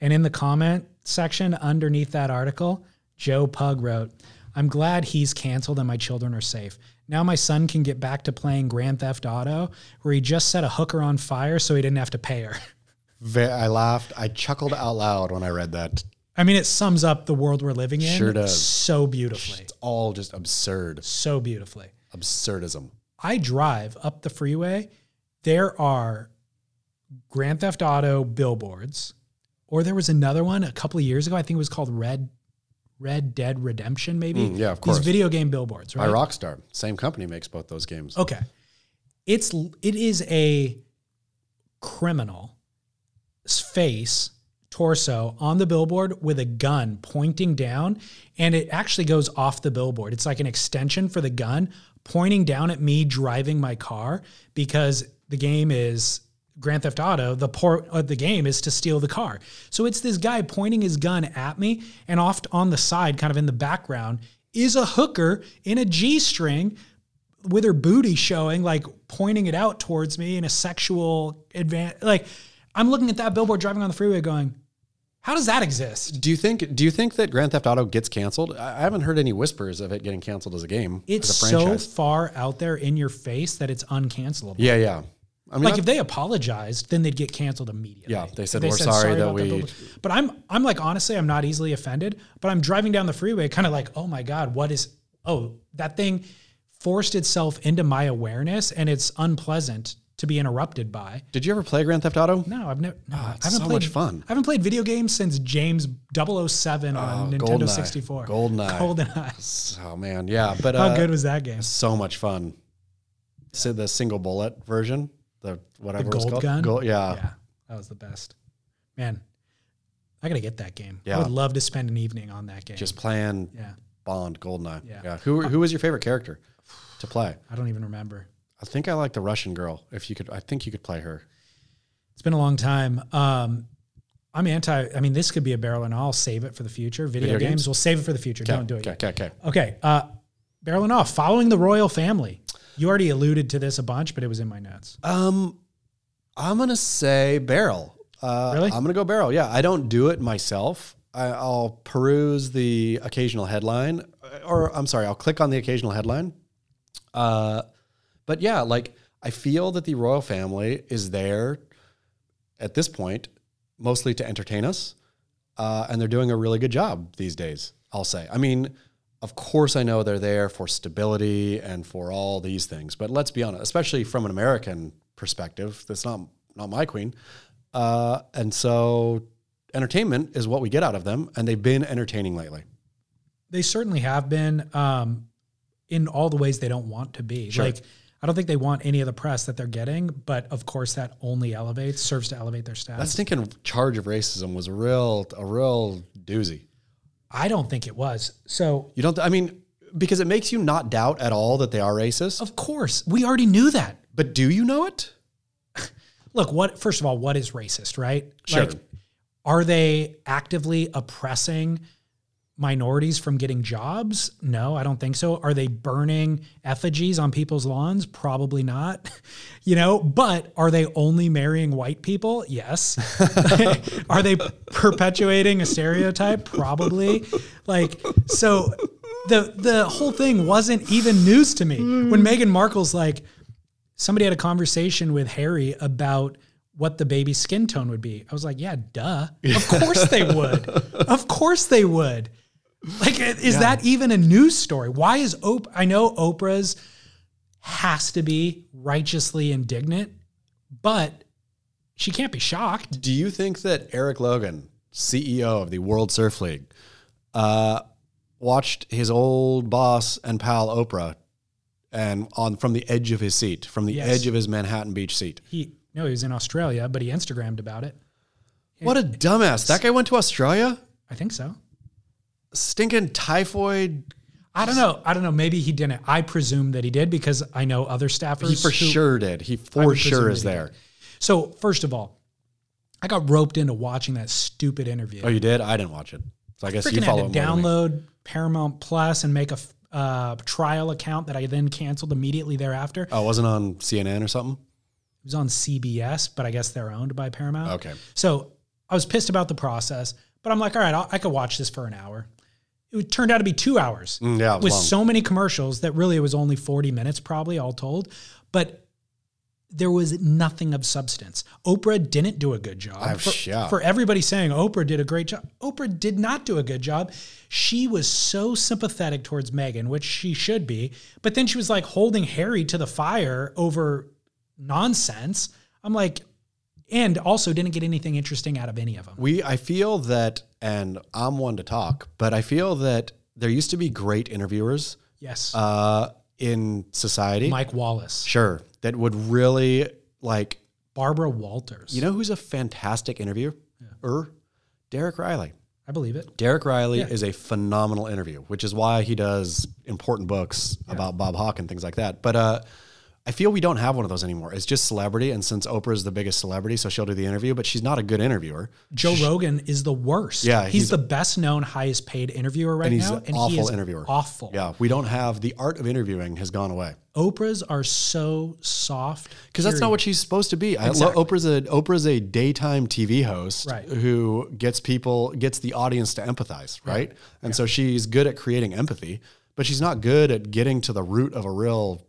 And in the comment section underneath that article, Joe Pug wrote, I'm glad he's canceled and my children are safe. Now my son can get back to playing Grand Theft Auto, where he just set a hooker on fire so he didn't have to pay her. I laughed. I chuckled out loud when I read that. I mean, it sums up the world we're living in Sure does. so beautifully. It's all just absurd. so beautifully. Absurdism. I drive up the freeway. There are Grand Theft Auto billboards, or there was another one a couple of years ago. I think it was called Red Red Dead Redemption, maybe. Mm, yeah, of course. These video game billboards, By? Rockstar. Same company makes both those games. Okay. It's it is a criminal face torso on the billboard with a gun pointing down and it actually goes off the billboard. It's like an extension for the gun pointing down at me driving my car because the game is Grand Theft Auto, the port of the game is to steal the car. So it's this guy pointing his gun at me, and off on the side, kind of in the background, is a hooker in a G string with her booty showing, like pointing it out towards me in a sexual advance. Like I'm looking at that billboard driving on the freeway, going, "How does that exist?" Do you think do you think that Grand Theft Auto gets canceled? I haven't heard any whispers of it getting canceled as a game. It's a so far out there in your face that it's uncancelable. Yeah, yeah. I mean, like if they apologized, then they'd get canceled immediately. Yeah, they said, If "We're sorry that we-" billboard." But I'm I'm like honestly, I'm not easily offended. But I'm driving down the freeway, kind of like, oh my god, what is? Oh, that thing forced itself into my awareness, and it's unpleasant to be interrupted by. did you ever play Grand Theft Auto? No, I've never. No, I haven't so played, much fun. I haven't played video games since James 007 on Oh, Nintendo GoldenEye. 64. GoldenEye. GoldenEye. (laughs) Oh man, yeah. But How uh, good was that game? So much fun. So the single bullet version, the whatever The it's gold called. gun? Gold- yeah. Yeah, that was the best. Man, I gotta get that game. I would love to spend an evening on that game. Just playing yeah, Bond, Goldeneye. Yeah. Yeah. Who who was your favorite character to play? I don't even remember. I think I like the Russian girl. If you could, I think you could play her. It's been a long time. Um, I'm anti. I mean, this could be a barrel, and I'll save it for the future. Video, Video games, games? we'll save it for the future. Don't do it. Okay, yet. okay, okay. Okay. Uh, barrel and off. Following the royal family. You already alluded to this a bunch, but it was in my notes. Um, I'm gonna say barrel. Uh, Really? I'm gonna go barrel. Yeah, I don't do it myself. I, I'll peruse the occasional headline, or I'm sorry, I'll click on the occasional headline. Uh, but yeah, like I feel that the royal family is there at this point mostly to entertain us, uh, and they're doing a really good job these days. I'll say. I mean, of course, I know they're there for stability and for all these things, but let's be honest, especially from an American perspective, that's not not my queen, uh, and so entertainment is what we get out of them, and they've been entertaining lately. They certainly have been um, in all the ways they don't want to be. Sure. Like, I don't think they want any of the press that they're getting, but of course, that only elevates, serves to elevate their status. That stinking charge of racism was a real a real doozy. I don't think it was. So, You don't. I mean, because it makes you not doubt at all that they are racist. of course, we already knew that. But do you know it? (laughs) Look, what first of all, what is racist, right? Sure. Like, are they actively oppressing minorities from getting jobs? No, I don't think so. Are they burning effigies on people's lawns? Probably not. (laughs) You know, but are they only marrying white people? Yes. (laughs) are they perpetuating a stereotype? Probably. Like so the the whole thing wasn't even news to me. Hmm. When Meghan Markle's like somebody had a conversation with Harry about what the baby's skin tone would be. I was like, yeah, duh. Of course they would. (laughs) Of course they would. Like, is that even a news story? Why is Oprah? I know Oprah's has to be righteously indignant, but she can't be shocked. Do you think that Erik Logan, CEO of the World Surf League, uh, watched his old boss and pal Oprah, and on from the edge of his seat, from the Yes. edge of his Manhattan Beach seat? He no, he was in Australia, but he Instagrammed about it. What a dumbass! That guy went to Australia. I think so. Stinking typhoid. I don't know. I don't know. Maybe he didn't. I presume that he did because I know other staffers. He for who- sure did. He for sure is there. did. So first of all, I got roped into watching that stupid interview. Oh, you did? I didn't watch it. So I guess you follow had to download Paramount Plus and make a uh, trial account that I then canceled immediately thereafter. Oh, it wasn't on CNN or something. It was on CBS, but I guess they're owned by Paramount. Okay. So I was pissed about the process, but I'm like, all right, I'll, I could watch this for an hour. It turned out to be two hours Mm, yeah, with long. so many commercials that really it was only 40 minutes, probably all told. But there was nothing of substance. Oprah didn't do a good job. For, yeah. for everybody saying Oprah did a great job, Oprah did not do a good job. She was so sympathetic towards Meghan, which she should be. But then she was like holding Harry to the fire over nonsense. I'm like, and also didn't get anything interesting out of any of them. We, I feel that, and I'm one to talk, but I feel that there used to be great interviewers Yes. uh, in society. Mike Wallace, Sure, that would really like. Barbara Walters. You know who's a fantastic interviewer? Er, Derek Rielly. I believe it. Derek Rielly Yeah. is a phenomenal interview, which is why he does important books about Bob Hawke and things like that. But uh, I feel we don't have one of those anymore. It's just celebrity, and since Oprah is the biggest celebrity, so she'll do the interview, but she's not a good interviewer. Joe Rogan is the worst. Yeah, he's, he's- the best known, highest paid interviewer right And he's now, an and awful he is interviewer. Awful. Yeah, we don't have the art of interviewing has gone away Oprah's are so soft because that's not what she's supposed to be. I Exactly. lo- Oprah's a Oprah's a daytime TV host Right. who gets people gets the audience to empathize, right? And so she's good at creating empathy, but she's not good at getting to the root of a real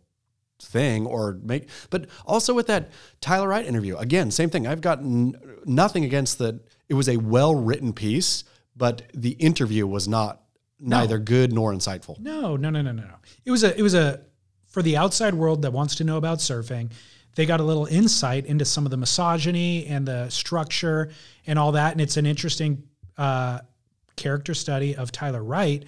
thing or make but also with that Tyler Wright interview again same thing I've gotten nothing against that it was a well written piece but the interview was not neither good nor insightful No, no, no, no, no, no. It was a it was a for the outside world that wants to know about surfing. They got a little insight into some of the misogyny and the structure and all that, and it's an interesting uh, character study of Tyler Wright.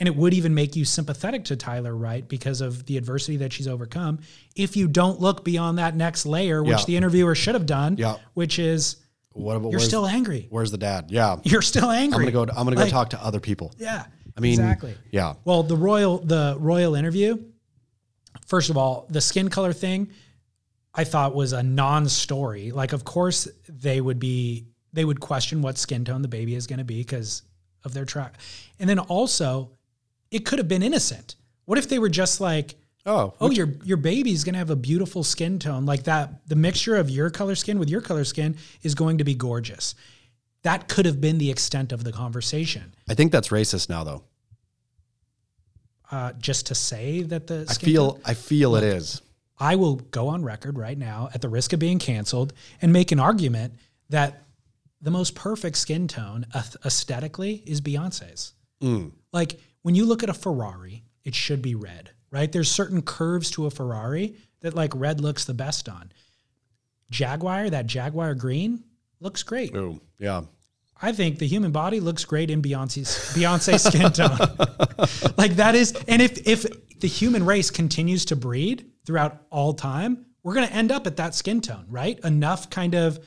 And it would even make you sympathetic to Tyler Wright because of the adversity that she's overcome. If you don't look beyond that next layer, which Yeah. the interviewer should have done, Yeah. which is what about you're still angry. where's the dad yeah You're still angry. I'm gonna go I'm gonna go Like, talk to other people Yeah. I mean exactly. yeah Well, the royal the royal interview. First of all, the skin color thing, I thought was a non-story. Like, of course, they would be they would question what skin tone the baby is going to be because of their track. And then also, it could have been innocent. What if they were just like, Oh, oh, your your baby's gonna have a beautiful skin tone like that. The mixture of your color skin with your color skin is going to be gorgeous. That could have been the extent of the conversation. I think that's racist now, though. Uh, just to say that the I feel tone- I feel it is. I will go on record right now at the risk of being canceled and make an argument that the most perfect skin tone aesthetically is Beyonce's. Mm. Like when you look at a Ferrari, it should be red, right? There's certain curves to a Ferrari that like red looks the best on. Jaguar, that Jaguar green looks great. Ooh, yeah. I think the human body looks great in Beyonce's Beyonce skin tone. (laughs) like that is, and if if the human race continues to breed throughout all time, we're gonna end up at that skin tone, right? Enough kind of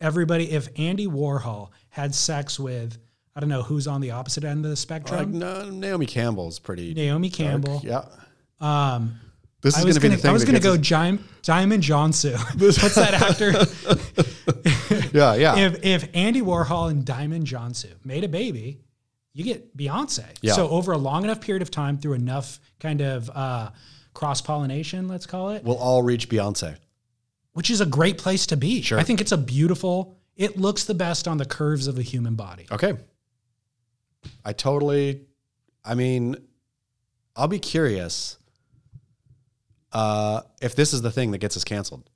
everybody. If Andy Warhol had sex with, I don't know who's on the opposite end of the Like spectrum, no, Naomi Campbell's pretty. Naomi dark. Campbell. Yeah. Um, This is going to be the thing. I was gonna go gets Jim, Diamond Johnson. What's that actor? (laughs) Yeah, yeah. if if Andy Warhol and Diamond Johnson made a baby, you get Beyonce. Yeah. So over a long enough period of time, through enough kind of uh, cross pollination, let's call it, we'll all reach Beyonce. which is a great place to be. Sure. I think it's a beautiful. It looks the best on the curves of a human body. Okay. I totally. I mean, I'll be curious uh, if this is the thing that gets us canceled.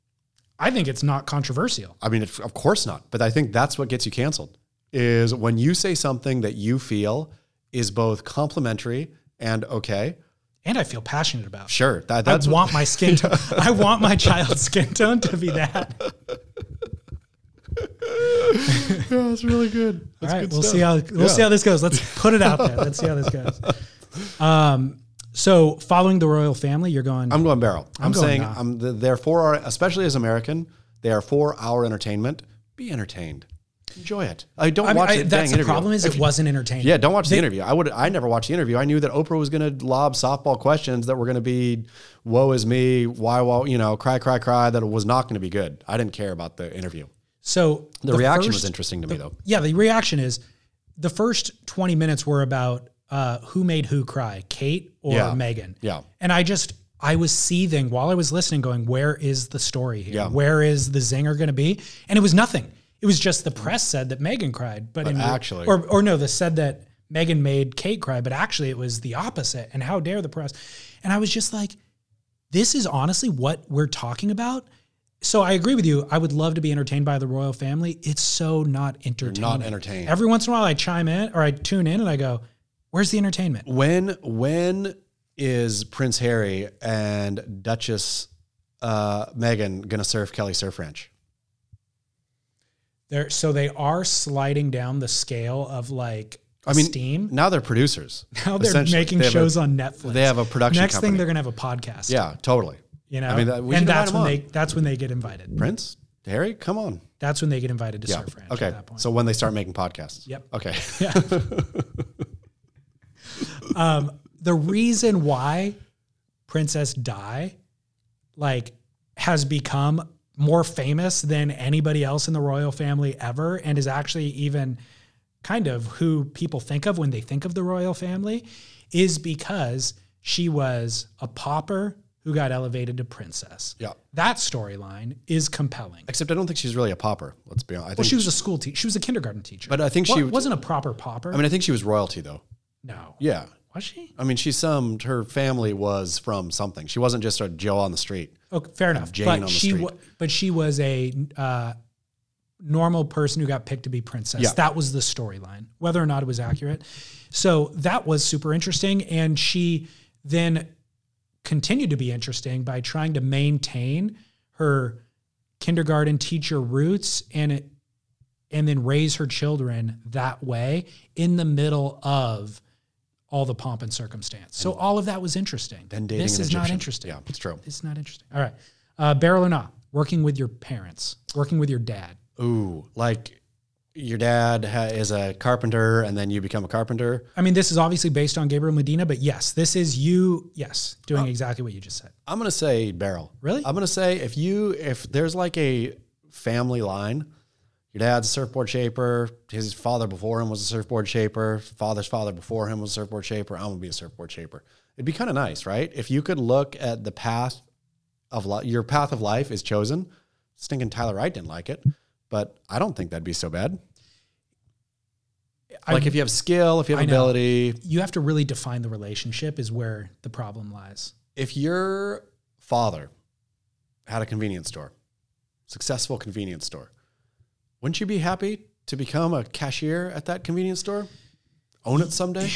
I think it's not controversial. I mean, it, of course not. But I think that's what gets you canceled is when you say something that you feel is both complimentary and okay. And I feel passionate about. Sure, that, I that's want my skin tone. (laughs) I want my child's skin tone to be that. (laughs) (laughs) yeah, that's really good. All right, we'll see how we'll Yeah. see how this goes. Let's put it out there. Let's see how this goes. Um, so following the royal family, you're going. I'm going barrel. I'm, I'm going saying nah. I'm the, they're for our, especially as American, they are for our entertainment. Be entertained, enjoy it. I don't I mean, watch I- the dang that's the interview. problem is it wasn't entertaining. Yeah, don't watch They- the interview. I would. I never watched the interview. I knew that Oprah was going to lob softball questions that were going to be, "Woe is me," why, why, you know, cry, cry, cry. That it was not going to be good. I didn't care about the interview. So The, reaction first- was interesting to me, though. Yeah, the reaction is the first 20 minutes were about uh, who made who cry, Kate or Yeah. Meghan. Yeah. And I just, I was seething while I was listening, going, where is the story here? Yeah. Where is the zinger going to be? And it was nothing. It was just the press said that Meghan cried, but, in actually- or or no, the said that Meghan made Kate cry, but actually it was the opposite. And how dare the press? And I was just like, this is honestly what we're talking about. So I agree with you. I would love to be entertained by the royal family. It's so not entertaining. Not entertained. Every once in a while, I chime in or I tune in and I go, "Where's the entertainment?" When when is Prince Harry and Duchess uh, Meghan going to surf Kelly Surf Ranch? They're, so they are sliding down the scale of like I mean, Steam. now they're producers. Now they're making They have a- shows on Netflix. They have a production Next company. thing they're gonna have a podcast. yeah, totally. You know, I mean, that- we and that's when 'em they that's when they get invited. Prince Harry, come on. That's when they get invited to Yeah. Surf Ranch. Okay. At that point. So when they start making podcasts. Yep. Okay. (laughs) um, the reason why Princess Di like has become more famous than anybody else in the royal family ever and is actually even kind of who people think of when they think of the royal family is because she was a pauper who got elevated to princess. Yeah. That storyline is compelling. Except I don't think she's really a pauper. Let's be honest. I think Well, she was a school teacher. She was a kindergarten teacher. But I think she- wasn't a proper pauper. I mean, I think she was royalty though. no. Yeah. Was she? I mean, she's some. Her family was from something. She wasn't just a Joe on the street. Okay, fair enough. Jane but on the she, street. wa- but she was a uh, normal person who got picked to be princess. Yeah. That was the storyline, whether or not it was accurate. So that was super interesting, and she then continued to be interesting by trying to maintain her kindergarten teacher roots and it, and then raise her children that way in the middle of all the pomp and circumstance. So all of that was interesting. Then dating this is not interesting. Yeah, it's true. It's not interesting. All right. Uh, barrel or not, working with your parents, working with your dad. Ooh, like your dad ha- is a carpenter, and then you become a carpenter. I mean, this is obviously based on Gabriel Medina, but yes, this is you, yes, doing uh, exactly what you just said. I'm gonna say barrel. Really? I'm gonna say if you if there's like a family line, your dad's a surfboard shaper. His father before him was a surfboard shaper. Father's father before him was a surfboard shaper. I'm gonna be a surfboard shaper. It'd be kind of nice, right? If you could look at the path of li- your path of life is chosen. Stinking Tyler Wright didn't like it, but I don't think that'd be so bad. I- like if you have skill, if you have ability, you have to really define the relationship is where the problem lies. if your father had a convenience store, successful convenience store, wouldn't you be happy to become a cashier at that convenience store? Own it someday?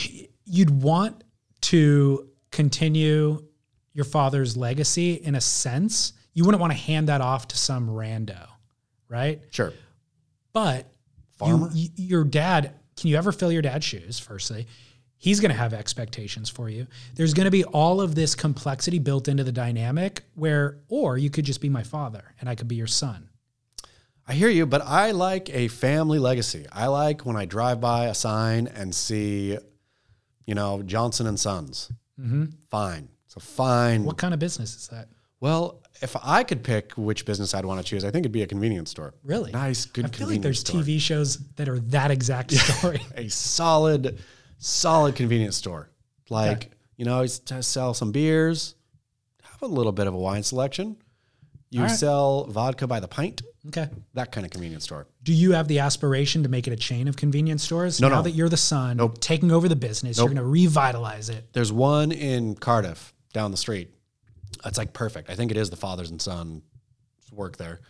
You'd want to continue your father's legacy in a sense. You wouldn't want to hand that off to some rando, right? Sure. But Farmer? y- your dad, can you ever fill your dad's shoes? Firstly, he's going to have expectations for you. There's going to be all of this complexity built into the dynamic where, or you could just be my father and I could be your son. I hear you, but I like a family legacy. I like when I drive by a sign and see, you know, Johnson and Sons. Mm-hmm. Fine. It's a fine. What kind of business is that? Well, if I could pick which business I'd want to choose, I think it'd be a convenience store. Really? Nice, good I feel like there's store. TV shows that are that exact (laughs) story. a solid, solid convenience store. Like, you know, sell some beers, have a little bit of a wine selection. You right. sell vodka by the pint, okay. that kind of convenience store. Do you have the aspiration to make it a chain of convenience stores? No, now no. that you're the son, Nope. taking over the business, you're going to revitalize it. There's one in Cardiff down the street. It's like perfect. I think it is the fathers and sons work there.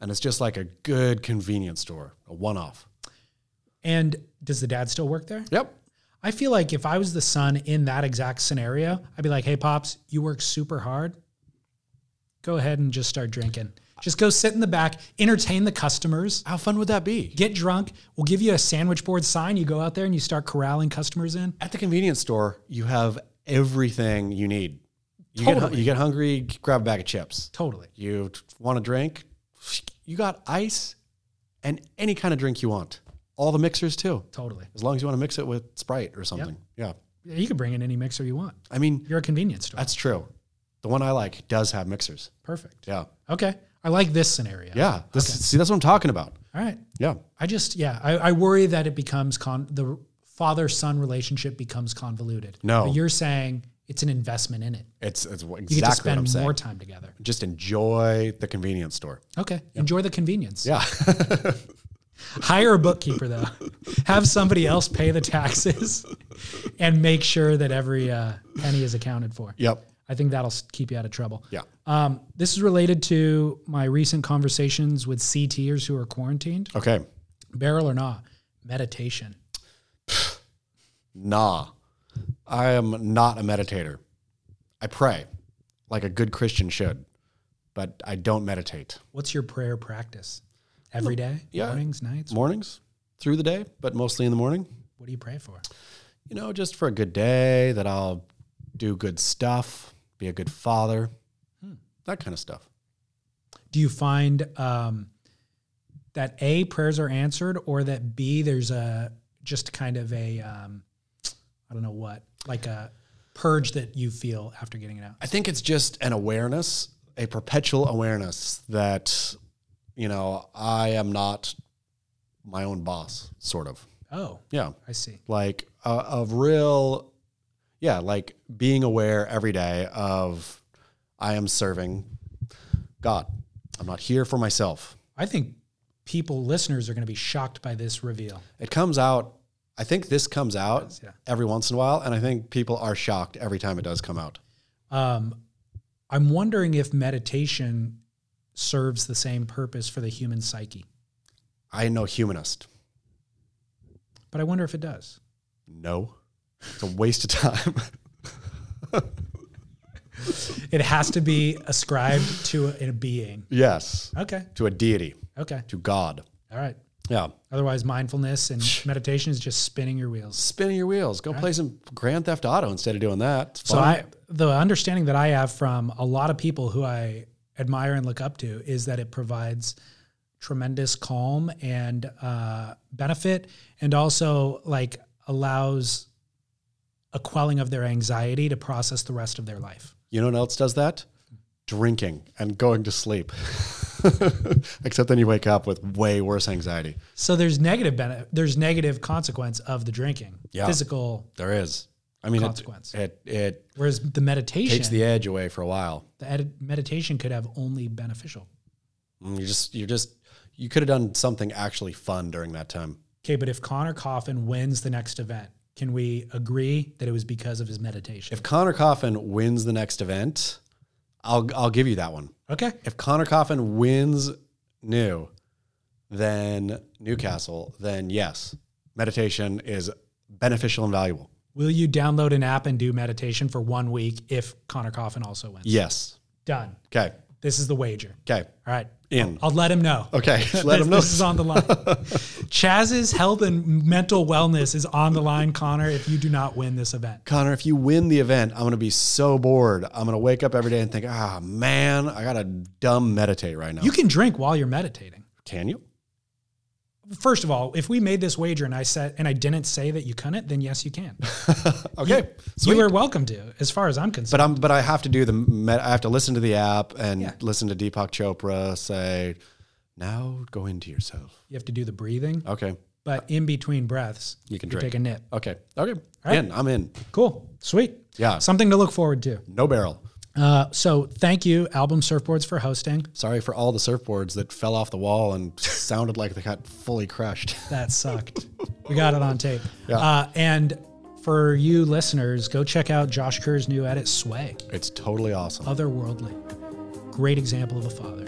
And it's just like a good convenience store, a one off. And does the dad still work there? Yep. I feel like if I was the son in that exact scenario, I'd be like, hey, Pops, you work super hard. Go ahead and just start drinking. Just go sit in the back, entertain the customers, How fun would that be? get drunk. We'll give you a sandwich board sign. You go out there and you start corralling customers in. At the convenience store, you have everything you need. You, get, you get hungry, grab a bag of chips. Totally. You want a drink, you got ice and any kind of drink you want. All the mixers too, Totally. as long as you want to mix it with Sprite or something. Yeah. Yeah, You can bring in any mixer you want. I mean, You're a convenience store. that's true. The one I like does have mixers. Perfect. Yeah. Okay. I like this scenario. Yeah. This, See, that's what I'm talking about. All right. Yeah. I just, yeah, I, I worry that it becomes con the father son relationship becomes convoluted. No. But you're saying it's an investment in it. It's, it's You get exactly to what spend I'm saying. more time together. Just enjoy the convenience store. Okay. Enjoy the convenience. Yeah. (laughs) Hire a bookkeeper though. Have somebody else pay the taxes (laughs) and make sure that every uh, penny is accounted for. yep. I think that'll keep you out of trouble. Yeah. Um, this is related to my recent conversations with CTers who are quarantined. Okay. Barrel or not, meditation. Nah. I am not a meditator. I pray like a good Christian should, but I don't meditate. What's your prayer practice? Every day? yeah. Mornings, nights? Mornings through the day, but mostly in the morning. What do you pray for? You know, just for a good day, that I'll do good stuff, be a good father, that kind of stuff. Do you find um, that A, prayers are answered, or that B, there's a just kind of a, um, I don't know what, like a purge that you feel after getting it out? I think it's just an awareness, a perpetual awareness that, you know, I am not my own boss, sort of. Oh, Yeah. I see. Like uh, a, a real, yeah, like being aware every day of I am serving God. I'm not here for myself. I think people, listeners, are going to be shocked by this reveal. It comes out, I think this comes out yeah. every once in a while, and I think people are shocked every time it does come out. Um, I'm wondering if meditation serves the same purpose for the human psyche, I know humanist. but I wonder if it does. No. It's a waste of time. (laughs) It has to be ascribed to a, a being. yes. Okay. To a deity, Okay. to God. All right. Yeah. Otherwise, mindfulness and (sighs) meditation is just spinning your wheels. Spinning your wheels. Go play some Grand Theft Auto instead of doing that. So. I, the understanding that I have from a lot of people who I admire and look up to is that it provides tremendous calm and uh, benefit, and also like allows a quelling of their anxiety to process the rest of their life. You know what else does that? Drinking and going to sleep. (laughs) Except then you wake up with way worse anxiety. So there's negative benefit. There's negative consequence of the drinking. Yeah. Physical. There is. I mean, Consequence. it it Whereas the meditation, takes the edge away for a while. the ed- meditation could have only beneficial. Mm, You just you just you could have done something actually fun during that time. Okay, but if Conner Coffin wins the next event, can we agree that it was because of his meditation? If Conner Coffin wins the next event, I'll I'll give you that one. okay. If Conner Coffin wins new, then Newcastle, then yes, meditation is beneficial and valuable. Will you download an app and do meditation for one week if Conner Coffin also wins? Yes. Done. Okay. This is the wager. Okay. All right. In. I'll let him know. Okay. (laughs) Let this, him know. This is on the line. (laughs) Chas's health and mental wellness is on the line, Conner, if you do not win this event. Conner, if you win the event, I'm going to be so bored. I'm going to wake up every day and think, ah, man, I got to dumb meditate right now. You can drink while you're meditating. can you? First of all, if we made this wager and I said and I didn't say that you couldn't, then yes, you can. (laughs) Okay. Sweet. You are welcome to, as far as I'm concerned. but I'm but I have to do the I have to listen to the app and Yeah. listen to Deepak Chopra say, "Now go into yourself." you have to do the breathing, Okay. but in between breaths, You can you take a nip. Okay. Okay. right. In. I'm in. Cool, sweet. Yeah. something to look forward to. No barrel. Uh, so thank you, Album Surfboards, for hosting. Sorry for all the surfboards that fell off the wall and sounded like they got fully crushed. (laughs) That sucked. we got it on tape. Yeah. Uh, and for you listeners, go check out Josh Kerr's new edit, Sway. It's totally awesome. Otherworldly. Great example of a father.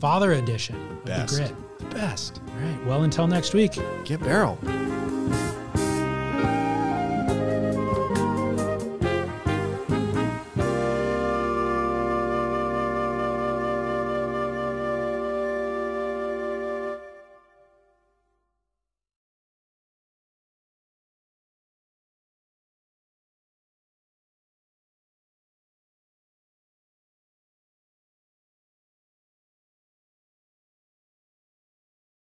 Father edition of Mm-hmm. Best. the Grit. Best. All right. Well, until next week. Get barrel.